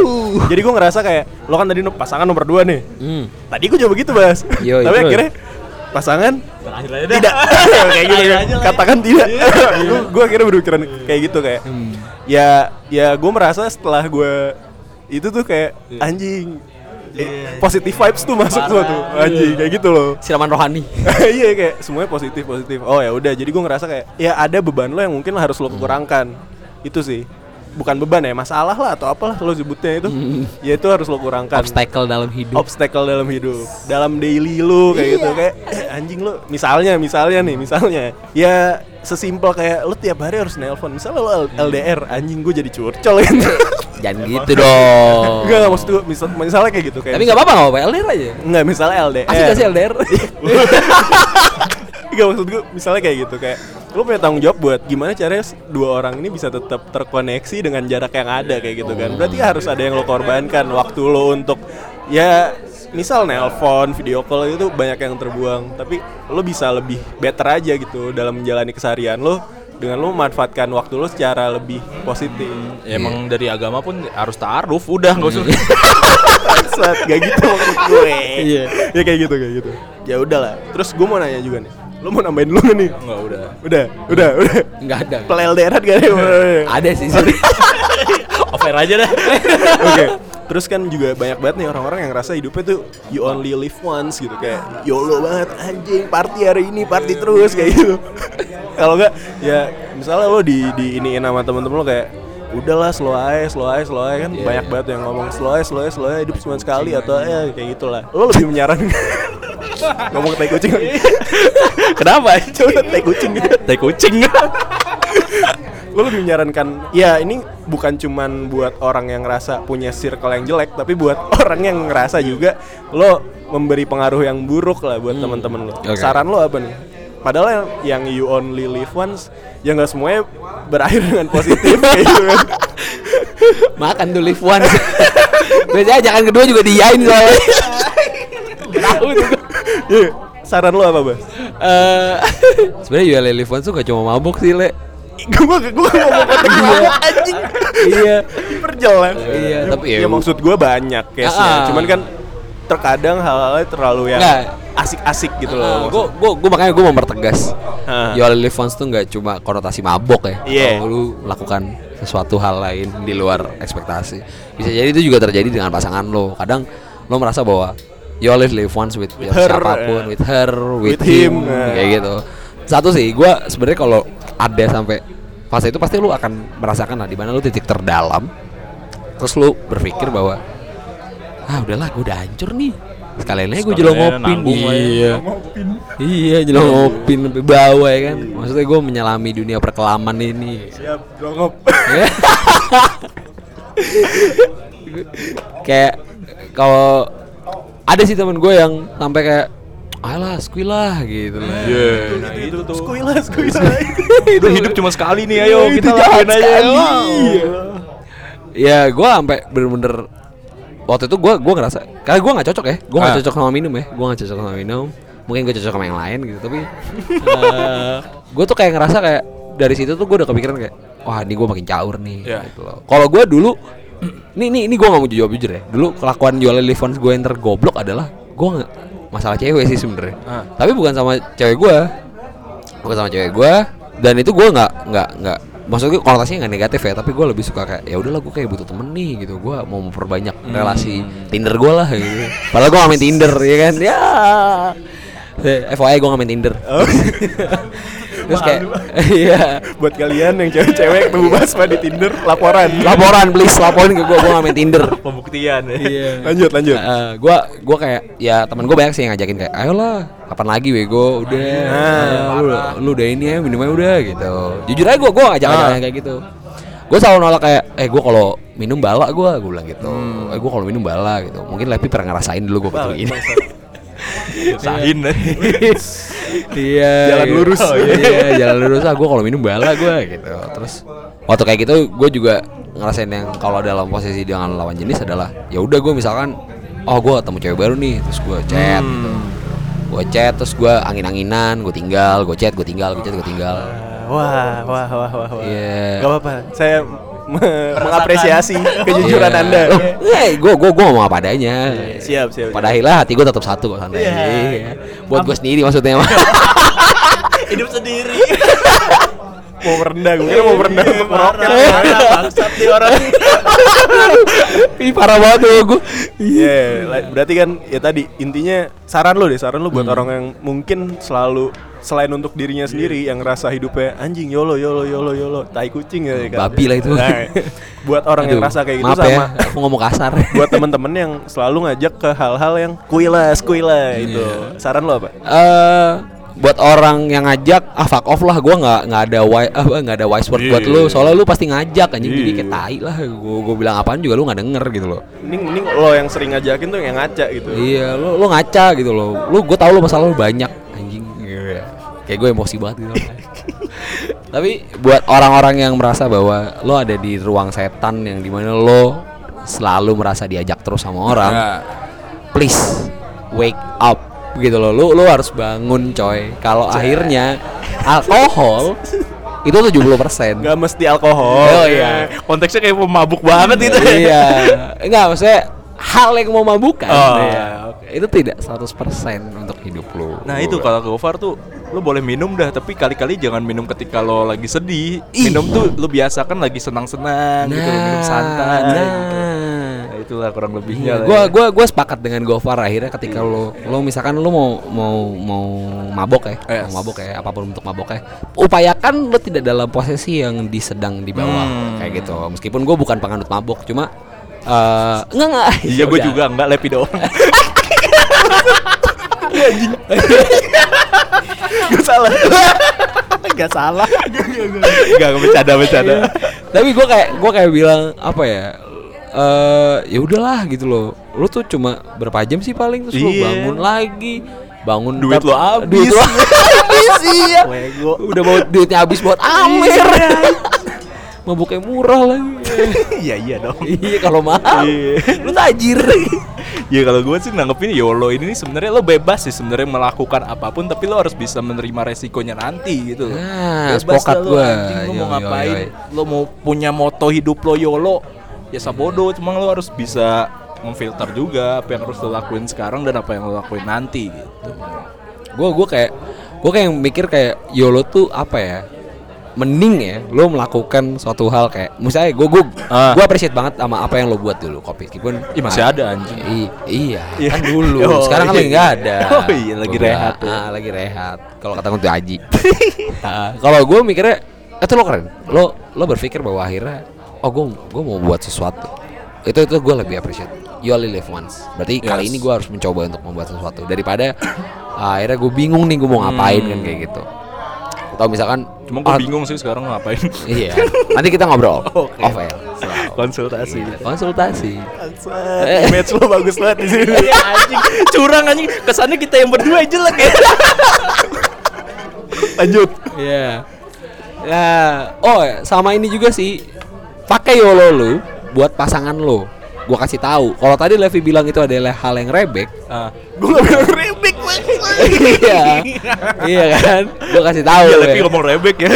S1: Jadi gue ngerasa kayak lo kan tadi pasangan nomor dua nih.
S2: Hmm.
S1: Tadi gue coba gitu bahas.
S2: Yo,
S1: Tapi
S2: itu.
S1: akhirnya pasangan? Tidak. Kayak gitu kan. katakan tidak. Gue gue akhirnya berpikiran kayak gitu kayak ya ya gue merasa setelah gue itu tuh kayak anjing eh, positive vibes tuh masuk semua tuh. Anjing kayak gitu loh.
S2: Siraman rohani.
S1: Iya kayak semuanya positif positif. Oh ya udah. Jadi gue ngerasa kayak ya ada beban lo yang mungkin harus lo kurangkan. Itu sih bukan beban ya masalah lah atau apalah lo sebutnya itu. Ya itu harus lo kurangkan.
S2: Obstacle dalam hidup.
S1: Obstacle dalam hidup. Dalam daily lu kayak gitu kayak eh, anjing lu misalnya misalnya nih misalnya. Ya sesimpel kayak lu tiap hari harus nelpon. Misalnya lu L- LDR anjing gue jadi curcol. Gitu
S2: jangan gitu dong.
S1: Enggak enggak maksud gue misal, misalnya kayak gitu kayak
S2: tapi nggak apa-apa nggak apa-apa LDR aja.
S1: Enggak misalnya LDR
S2: asik gak sih LDR
S1: Enggak maksud gue misalnya kayak gitu kayak lu punya tanggung jawab buat gimana caranya dua orang ini bisa tetap terkoneksi dengan jarak yang ada kayak gitu kan. Berarti harus ada yang lo korbankan waktu lo untuk ya misal nelpon, video call itu banyak yang terbuang, tapi lo bisa lebih better aja gitu dalam menjalani keseharian lo dengan lo memanfaatkan waktu lo secara lebih positif.
S3: Ya, emang dari agama pun harus taaruf, udah nggak usah.
S1: Bangsat, gak gitu maksud gue.
S2: Iya.
S1: Ya kayak gitu kayak gitu. Ya udahlah. Terus gue mau nanya juga nih. Lo mau nambahin dulu nih?
S3: Enggak udah.
S1: Udah, udah, udah.
S2: nggak ada
S1: Pel LDR gak ada?
S2: ada sih sorry
S3: Over aja dah.
S1: Oke. Terus kan juga banyak banget nih orang-orang yang ngerasa hidupnya tuh you only live once gitu kayak YOLO banget anjing party hari ini party terus kayak gitu. Kalau enggak ya misalnya lo di di iniin sama temen-temen lo kayak udahlah slow aja, slow aja, slow aja kan banyak banget yang ngomong slow aja, slow aja, slow aja hidup cuma sekali atau ya kayak gitulah. Lo lebih menyarankan ngomong tai kucing. Kenapa? Coba tai kucing. Tai kucing. lo lebih menyarankan ya ini bukan cuman buat orang yang ngerasa punya circle yang jelek tapi buat orang yang ngerasa juga lo memberi pengaruh yang buruk lah buat teman-teman lo
S2: Oke.
S1: saran lo apa nih padahal yang you only live once ya nggak semuanya berakhir dengan positif kayak gitu kan.
S2: Makan tuh live one biasanya jangan kedua juga diain soalnya. Tahu tuh. Gua.
S1: Iya. saran lo apa bas?
S2: Eh, sebenarnya Yuel live one tuh gak cuma mabuk sih le.
S1: Gue gue gue ngomong konteks mabok anjing.
S2: Iya.
S1: Diperjelas
S2: Iya, tapi ya-
S1: ya maksud gue banyak case
S2: Ah.
S1: cuman kan terkadang hal-halnya terlalu yang
S2: Nggak.
S1: asik-asik gitu loh
S2: gue gue gue makanya gue mempertegas
S1: Ah.
S2: Yuel live one tuh gak cuma konotasi mabok ya
S1: Iya.
S2: kalau lu melakukan sesuatu hal lain di luar ekspektasi. Bisa jadi itu juga terjadi dengan pasangan lo. Kadang lo merasa bahwa you always live once with, your
S1: her,
S2: siapa pun,
S1: eh.
S2: with her, with,
S1: With him,
S2: him,
S1: eh.
S2: kayak gitu. Satu sih, gua sebenarnya kalau ada sampai fase itu pasti lu akan merasakan lah di mana lu titik terdalam. Terus lu berpikir bahwa ah udahlah gue udah hancur nih sekalian aja gue jelong ngopin
S3: ya.
S2: iya iya jelong ngopin sampai bawah ya kan maksudnya gue menyelami dunia perkelaman ini
S1: Siap, dongop.
S2: Ya. kayak kalau ada sih temen gue yang sampai kayak alah squee lah gitu lah
S3: Iya.
S1: Nah, itu tuh. Skuilah.
S3: Udah hidup cuma sekali nih, ayo
S1: Itu
S3: kita lakuin aja. Iya.
S2: ya gue sampai bener-bener waktu itu gue gua ngerasa karena gue nggak cocok ya. Gue nggak
S3: Ah.
S2: cocok sama minum ya. Gue nggak cocok sama minum. Mungkin gue cocok sama yang lain gitu tapi gue tuh kayak ngerasa kayak dari situ tuh gue udah kepikiran kayak wah ini gue makin caur nih
S3: Iya.
S2: gitu loh. Kalau gue dulu ini ini ini gue nggak mau jawab jujur ya. Dulu kelakuan jual Livons gue yang tergoblok adalah gue nggak masalah cewek sih sebenarnya.
S3: Ah.
S2: tapi bukan sama cewek gue bukan sama cewek gue dan itu gue nggak nggak nggak maksudnya konotasinya nggak negatif ya tapi gue lebih suka kayak ya udahlah gue kayak butuh temen nih gitu. Gue mau memperbanyak relasi Tinder gue lah gitu. Padahal gue main Tinder ya kan? Ya. Eh, FYI gue main Tinder terus kayak iya.
S1: Buat kalian yang cewek-cewek ketemu Basma di Tinder, laporan.
S2: laporan please laporin ke gue gue gak main Tinder.
S3: Pembuktian. Ya.
S2: iya.
S1: Lanjut, lanjut.
S2: Nah, gua gua kayak ya teman gue banyak sih yang ngajakin kayak ayolah kapan lagi wego? Udah.
S1: Nah,
S2: lu, lu udah ini ya minumnya udah gitu. Jujur aja gue gue ngajak ngajak
S1: Ah.
S2: kayak gitu. Gue selalu nolak kayak eh gue kalau minum bala gue gue bilang gitu. Eh gue kalau minum bala gitu. Mungkin Lepi pernah ngerasain dulu gue
S1: Bala,
S2: gitu ini
S3: Sahin.
S2: iya
S1: Jalan
S2: gitu.
S1: lurus.
S2: Oh, iya jalan lurus ah gue kalau minum bala gue gitu terus waktu kayak gitu gue juga ngerasain yang kalau dalam posisi dengan lawan jenis adalah ya udah gue misalkan oh gue ketemu cewek baru nih terus gue chat gitu. gue chat terus gue angin-anginan gue tinggal gue chat gue tinggal gue chat gue tinggal
S1: Wah, wah, wah, wah, wah.
S2: Iya.
S1: Gak apa-apa. Saya mengapresiasi kejujuran
S2: Iya.
S1: Anda.
S2: Oh, eh, gue gue gue ngomong apa adanya.
S1: Siap, siap.
S2: Pada akhirnya hati gue tetap satu kok santai. Iya. Buat gue sendiri maksudnya.
S1: hidup sendiri. Mau merendah, gue kira mau merendah untuk meroket.
S5: Bangsat nih orang.
S2: Ih parah banget tuh gue.
S1: Iya, berarti kan ya tadi intinya saran lu deh, saran lu buat orang yang mungkin selalu selain untuk dirinya sendiri yang ngerasa hidupnya anjing yolo yolo yolo yolo tai kucing ya kan.
S2: Babi lah itu.
S1: Nah, buat orang yang
S2: Aduh,
S1: ngerasa kayak gitu sama
S2: ya, aku ngomong kasar.
S1: buat temen-temen yang selalu ngajak ke hal-hal yang kuilas kuilah itu.
S2: Iya.
S1: Saran lu apa?
S2: Eh buat orang yang ngajak ah fuck off lah gue nggak nggak ada wi apa nggak ada wise word buat lu soalnya lu pasti ngajak anjing jadi kayak tai lah gue gue bilang apaan juga lu nggak denger gitu loh
S1: Mending, mending lo yang sering ngajakin tuh yang ngaca gitu.
S2: Iya, lu lu ngaca gitu loh. Lu gue tau lu masalah lu banyak anjing. Ya. Kayak gue emosi banget gitu. Tapi buat orang-orang yang merasa bahwa lo ada di ruang setan yang di mana lo selalu merasa diajak terus sama orang,
S3: Nah,
S2: please wake up gitu loh. Lu lu harus bangun coy. Kalau akhirnya alkohol itu 70%
S1: Gak mesti alkohol.
S2: Oh iya.
S3: konteksnya kayak pemabuk banget itu.
S2: iya. Enggak, maksudnya hal yang memabukkan.
S3: Oh,
S2: Iya. Itu tidak 100% untuk hidup lu.
S3: Nah itu kalau Gofar tuh lo boleh minum dah tapi kali-kali jangan minum ketika lo lagi sedih.
S2: Ih.
S3: Minum tuh lo biasakan lagi senang-senang gitu, lo minum santai.
S2: Nah.
S3: Nah, itulah kurang lebihnya. lah
S2: Gua
S3: ya.
S2: gua gua sepakat dengan Gofar akhirnya ketika lo lo misalkan lo mau mau mau mabok ya,
S3: Yes.
S2: mau mabok ya, apa pun bentuk mabok ya. Upayakan lo tidak dalam posisi yang di sedang di bawah
S3: Hmm.
S2: kayak gitu. Meskipun gue bukan penganut mabok, cuma eh enggak enggak.
S3: Iya gue juga enggak lepi doang.
S1: Gak salah.
S5: Gak salah.
S3: Gue bercanda bercanda.
S2: tapi gue kayak gue kayak bilang apa ya eh ya udahlah gitu loh lu tuh cuma berapa jam sih paling terus lu
S3: Iya.
S2: bangun lagi bangun
S3: Duit lu habis.
S2: duit lu habis iya
S5: Wego.
S2: udah mau duitnya habis buat Amer mabuknya murah lagi
S3: Iya iya dong.
S2: iya kalau mahal
S3: Iya.
S2: lu tajir
S3: Ya kalau gue sih nanggepin YOLO ini nih sebenarnya lo bebas sih sebenarnya melakukan apa pun tapi lo harus bisa menerima resikonya nanti gitu loh.
S2: Nah,
S3: Bebas dah lo,
S2: gua.
S3: anjing, lo mau
S2: Yo, yo,
S3: ngapain?
S2: yo.
S3: Lo mau punya moto hidup lo YOLO ya sabodo cuma lo harus bisa memfilter juga apa yang harus lo lakuin sekarang dan apa yang lo lakuin nanti gitu.
S2: gue gue kayak gue kayak mikir kayak YOLO tuh apa ya mending ya lo melakukan suatu hal kayak misalnya gue gue
S3: Ah.
S2: gue appreciate banget sama apa yang lo buat dulu kopi meskipun
S3: Ih, masih ada anjing.
S2: I- iya
S1: Iya.
S2: kan dulu
S1: Oh,
S2: sekarang kan
S1: iya.
S2: lagi nggak ada
S1: Oh, iya, lagi
S2: Gua-
S1: rehat
S2: ah, lagi rehat kalau kata tuh Aji Ah, kalau gue mikirnya itu lo keren lo lo berpikir bahwa akhirnya oh gue gue mau buat sesuatu itu itu gue lebih appreciate you only live once berarti kali
S3: Yes.
S2: ini gue harus mencoba untuk membuat sesuatu daripada ah, akhirnya gue bingung nih gue mau ngapain kan kayak gitu atau misalkan
S3: Cuma gue
S2: ah,
S3: bingung sih sekarang ngapain.
S2: iya nanti kita ngobrol off air
S1: konsultasi.
S2: konsultasi
S1: Eh, Image lo bagus banget di sini.
S5: Iya anjing, curang anjing. Kesannya kita yang berdua jelek ya.
S1: Lanjut.
S2: Iya. Nah, oh ya, sama ini juga sih. Pakai YOLO lu buat pasangan lo. Gua kasih tahu. Kalau tadi Levi bilang itu adalah hal yang rebek.
S3: Ah.
S1: Gue gak bilang rebek
S2: iya. iya kan? Gua kasih tahu.
S3: Iya,
S2: ya.
S3: Levi ngomong rebek ya.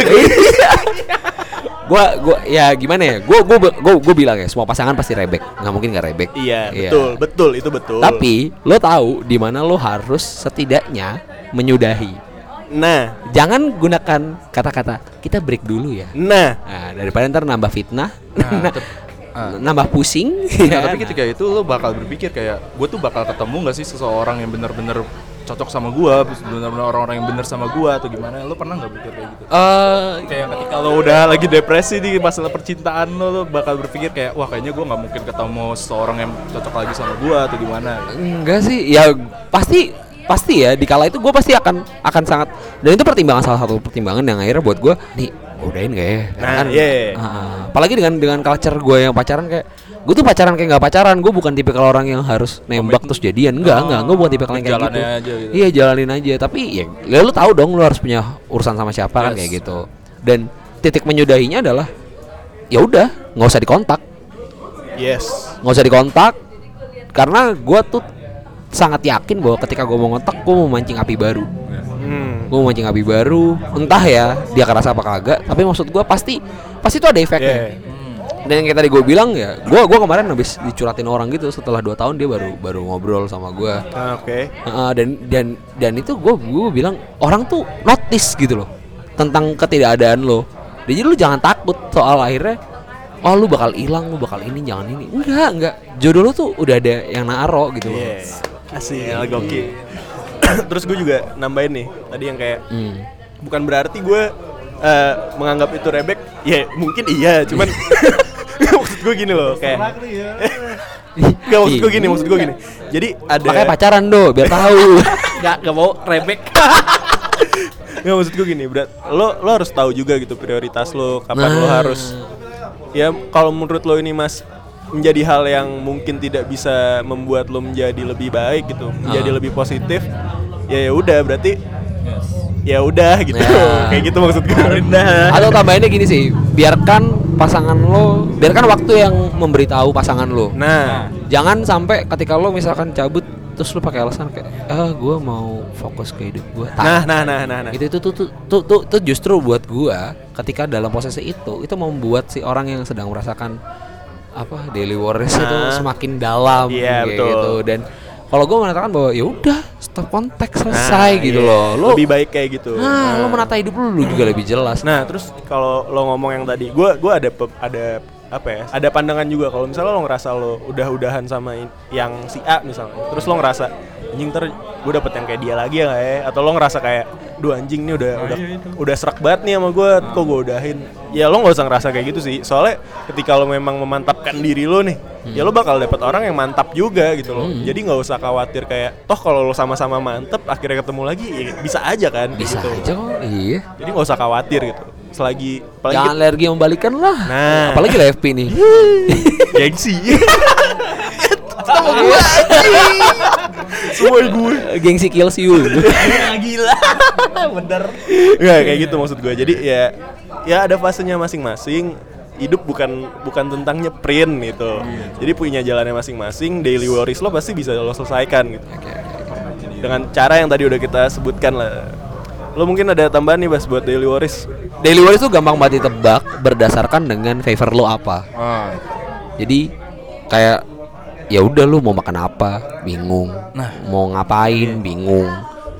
S2: gua gua ya gimana ya? Gua gua gua, gua bilang ya, semua pasangan pasti rebek. nggak mungkin nggak rebek.
S1: Iya, betul, betul, itu betul.
S2: Tapi lo tahu di mana lo harus setidaknya menyudahi.
S1: Nah,
S2: Jangan gunakan kata-kata kita break dulu ya.
S1: nah,
S2: Nah, daripada ntar nambah fitnah,
S3: Nah, ah.
S2: nambah pusing.
S3: Nah,
S2: ya.
S3: tapi ketika itu lo bakal berpikir kayak gue tuh bakal ketemu gak sih seseorang yang bener-bener cocok sama gua, bener-bener orang-orang yang bener sama gua atau gimana? Lo pernah nggak berpikir kayak gitu?
S2: Eh,
S3: Kayak ketika lo udah lagi depresi di masalah percintaan lo, lo bakal berpikir kayak wah kayaknya gua nggak mungkin ketemu seseorang yang cocok lagi sama gua atau gimana?
S2: enggak sih, ya pasti pasti ya di kala itu gue pasti akan akan sangat dan itu pertimbangan salah satu pertimbangan yang akhirnya buat gue nih gua udahin gak ya
S1: Nah, iya, iya.
S2: ah, apalagi dengan dengan culture gue yang pacaran kayak gue tuh pacaran kayak nggak pacaran gue bukan tipe kalau orang yang harus nembak terus jadian enggak enggak gue bukan tipe yang kayak gitu
S3: Jalanin aja gitu.
S2: iya jalanin aja tapi ya, ya lu tahu dong lu harus punya urusan sama siapa kan
S3: Yes.
S2: kayak gitu dan titik menyudahinya adalah ya udah nggak usah dikontak
S1: yes.
S2: nggak usah dikontak karena gue tuh sangat yakin bahwa ketika gue mau ngontak gue mau mancing api baru
S1: Hmm.
S2: gue mau mancing api baru entah ya dia kerasa apa kagak tapi maksud gue pasti pasti itu ada efeknya
S1: Yeah.
S2: dan yang kayak tadi gue bilang ya gue gua kemarin habis dicuratin orang gitu setelah 2 tahun dia baru baru ngobrol sama gue
S1: Ah, Oke.
S2: Heeh, dan dan dan itu gue gue bilang orang tuh notice gitu loh tentang ketidakadaan lo jadi lu jangan takut soal akhirnya oh lu bakal hilang lu bakal ini jangan ini enggak enggak jodoh lu tuh udah ada yang naro gitu loh
S1: Iya. Asik, gokil. Terus gue juga nambahin nih tadi yang kayak
S2: Hmm.
S1: bukan berarti gue eh, menganggap itu rebek. Ya mungkin iya, cuman maksud gue gini loh kayak Gak maksud gue gini, maksud gue gini. Jadi ada
S2: makanya pacaran do biar tahu
S5: Gak, gak mau rebek.
S1: Nggak maksud gue gini, berat lo lo harus tahu juga gitu prioritas lo, kapan lo
S2: Nah.
S1: harus ya kalau menurut lo ini Mas menjadi hal yang mungkin tidak bisa membuat lo menjadi lebih baik gitu, menjadi
S2: Ah.
S1: lebih positif. Ya ya udah berarti ya udah gitu.
S2: Ya.
S1: Kayak gitu maksud gue.
S2: atau tambahinnya gini sih biarkan pasangan lo biarkan waktu yang memberitahu pasangan lo
S1: Nah,
S2: jangan sampai ketika lo misalkan cabut terus lo pakai alasan kayak ah gue mau fokus ke hidup gue
S1: nah, nah, nah, nah, nah.
S2: itu itu tuh tuh, tuh, tuh, tuh justru buat gua ketika dalam posisi itu itu membuat si orang yang sedang merasakan apa daily worries itu
S1: Ah.
S2: semakin dalam
S1: Iya,
S2: kayak
S1: betul.
S2: gitu dan kalau gua mengatakan bahwa ya udah stop kontak selesai
S1: Nah,
S2: gitu
S1: iya.
S2: loh lo
S1: lebih baik kayak gitu.
S2: nah, lo menata hidup lu, lu juga lebih jelas
S1: Nah, terus kalau lo ngomong yang tadi, gua gua ada pe- ada apa ya? Ada pandangan juga kalau misalnya lo ngerasa lo udah-udahan sama in- yang si A misalnya. Terus lo ngerasa anjing ntar gue dapet yang kayak dia lagi ya nggak ya? Atau lo ngerasa kayak duh anjing nih udah udah udah serak banget nih sama gue, kok gue udahin. Ya lo nggak usah ngerasa kayak gitu sih. Soalnya ketika lo memang memantapkan diri lo nih, ya lo bakal dapet orang yang mantap juga gitu loh. Jadi nggak usah khawatir kayak toh kalau lo sama-sama mantep akhirnya ketemu lagi ya bisa aja kan
S2: bisa
S1: gitu.
S2: aja kok iya
S1: Jadi nggak usah khawatir gitu. Selagi apalagi
S2: jangan alergi membalikan lah
S1: Nah.
S2: apalagi Levi nih
S1: gengsi. Semua gue.
S2: gengsi kills you
S5: Gila. Bener.
S1: Nggak kayak gitu maksud gue. Jadi ya ya ada fasenya masing-masing. Hidup bukan bukan tentang nyeprint gitu. Jadi punya jalannya masing-masing. Daily worries lo pasti bisa lo selesaikan gitu. Dengan cara yang tadi udah kita sebutkan lah. Lo mungkin ada tambahan nih Bas buat daily worries.
S2: daily worries tuh gampang banget ditebak berdasarkan dengan favor lo apa
S3: Ah.
S2: Jadi kayak ya udah lu mau makan apa bingung.
S3: Nah.
S2: mau ngapain bingung.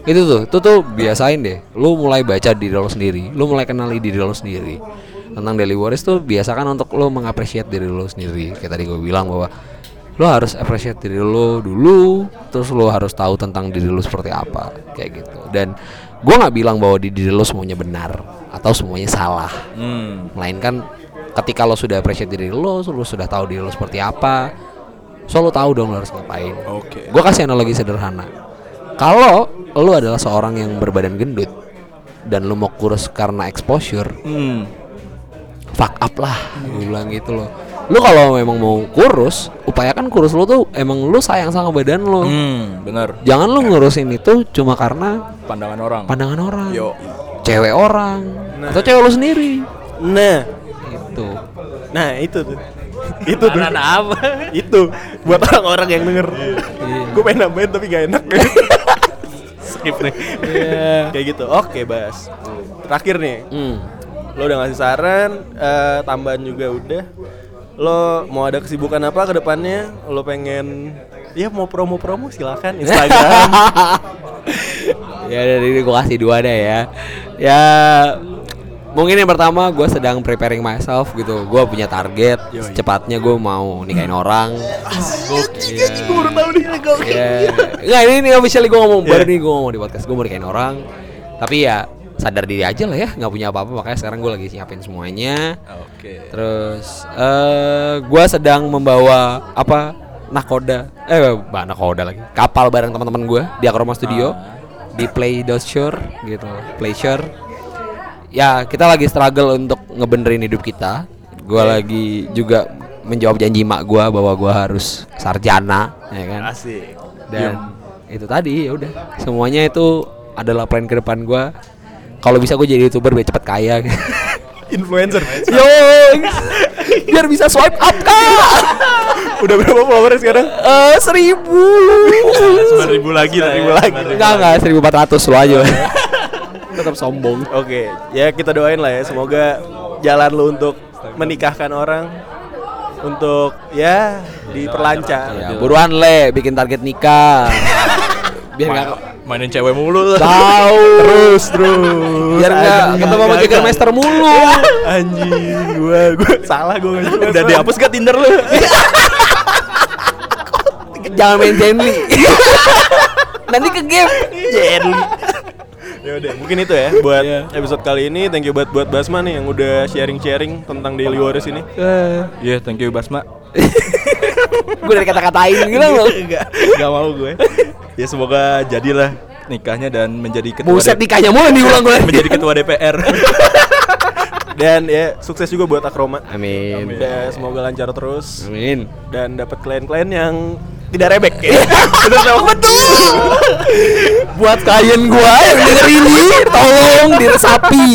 S2: Itu tuh, itu tuh biasain deh. Lu mulai baca diri lo sendiri, lu mulai kenali diri lo sendiri. Tentang Daily Warriors tuh biasakan untuk lu mengapresiasi diri lo sendiri. Kayak tadi gue bilang bahwa lu harus appreciate diri lo dulu, terus lu harus tahu tentang diri lo seperti apa, kayak gitu. Dan gua nggak bilang bahwa di diri lo semuanya benar atau semuanya salah.
S3: Hmm.
S2: Melainkan ketika lo sudah appreciate diri lo, lo sudah tahu diri lo seperti apa, so lo tahu dong lo harus ngapain.
S3: Oke.
S2: Gue kasih analogi sederhana. Kalau lo adalah seorang yang berbadan gendut dan lo mau kurus karena exposure,
S3: Hmm.
S2: fuck up lah. Gue bilang gitu loh. Lo kalau memang mau kurus, upayakan kurus lo tuh emang lo sayang sama badan lo.
S3: Hmm, benar.
S2: Jangan lo ngurusin itu cuma karena
S3: Pandangan orang.
S2: pandangan orang,
S3: Yo.
S2: cewek orang, atau cewek lo sendiri.
S1: Nah,
S2: Itu.
S1: nah itu tuh. itu tuh.
S5: Anak apa?
S1: itu buat orang-orang yang denger. Gue pengen nambahin tapi gak enak.
S5: Skip nih.
S1: Kayak gitu. Oke, Bas. Terakhir nih,
S2: Hmm.
S1: lo udah ngasih saran, eh, tambahan juga udah. Lo mau ada kesibukan apa ke depannya? Lo pengen ya mau promo-promo silakan Instagram.
S2: ya dari gue kasih dua deh ya ya mungkin yang pertama gue sedang preparing myself gitu. Gue punya target. Secepatnya gue mau nikahin orang. Iya.
S1: baru tahu nih
S2: nggak ini ini officially gue ngomong baru nih gue ngomong di podcast. Gue mau nikahin orang. Tapi ya sadar diri aja lah ya. Nggak punya apa-apa. Makanya sekarang gue lagi siapin semuanya.
S3: Oke.
S2: Terus eh gua sedang membawa apa nakoda. Eh bah nakoda lagi. Kapal bareng teman-teman gua di Akroma Studio. Di Play Shore gitu. Play Shore ya kita lagi struggle untuk ngebenerin hidup kita gua lagi juga menjawab janji mak gua bahwa gua harus sarjana ya kan
S1: Asik.
S2: dan itu tadi ya udah semuanya itu adalah plan ke depan gua kalau bisa gue jadi youtuber biar cepet kaya
S1: Influencer.
S2: Yo, biar bisa swipe up kak.
S1: Udah berapa follower sekarang?
S2: Eh seribu.
S5: Sembilan ribu lagi lah.
S1: Seribu lagi.
S2: Enggak enggak seribu empat ratus lo aja. Tetap sombong.
S1: Oke, ya kita doain lah ya semoga jalan lu untuk menikahkan orang untuk ya diperlancar.
S2: Ya, buruan le, bikin target nikah. Biar nggak
S5: Mainin cewek mulu
S2: tahu.
S1: Terus terus.
S2: Biar nggak ketemu sama Tiger Master mulu.
S1: Anjing, gua gua salah gua ngasih
S5: Udah dihapus gak Tinder lu?
S2: Jangan main Jenly. Nanti ke game.
S1: Jenly. Ya udah, mungkin itu ya buat episode kali ini. Thank you buat buat Basma nih yang udah sharing-sharing tentang Daily Warriors ini.
S3: Iya, thank you Basma.
S2: Gue dari kata-katain gitu loh.
S1: Enggak, enggak mau gue. Ya semoga jadilah
S3: Nikahnya dan menjadi ketua
S2: Buset
S3: D-
S2: nikahnya mulu diulang gue.
S3: menjadi ketua DPR.
S1: dan ya sukses juga buat Akroma.
S2: Amin.
S1: Dan semoga lancar terus
S2: Amin.
S1: dan dapat klien-klien yang tidak rebek ya. Betul betul.
S2: Buat klien gua yang denger ini, tolong diresapi.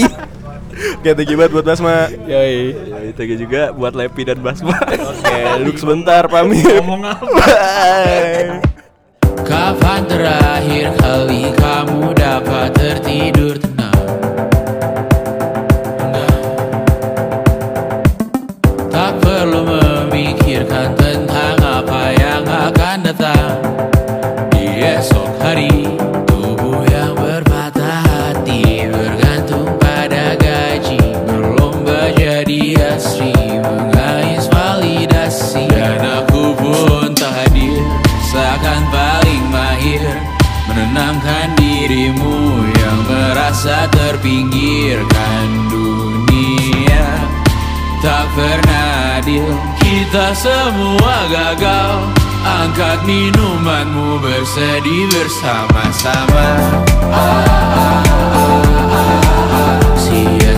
S1: Oke, thank you banget buat Basma.
S2: Yoi.
S3: Ya, thank you juga buat Lepi dan Basma.
S1: Oke, duduk sebentar pamit. Ngomong apa? Bye.
S6: Kapan terakhir kali kamu dapat tertidur merasa terpinggirkan dunia. Tak pernah adil Kita semua gagal. Angkat minumanmu bersedih bersama-sama. Ah, ah, ah, ah, ah, ah, ah, ah,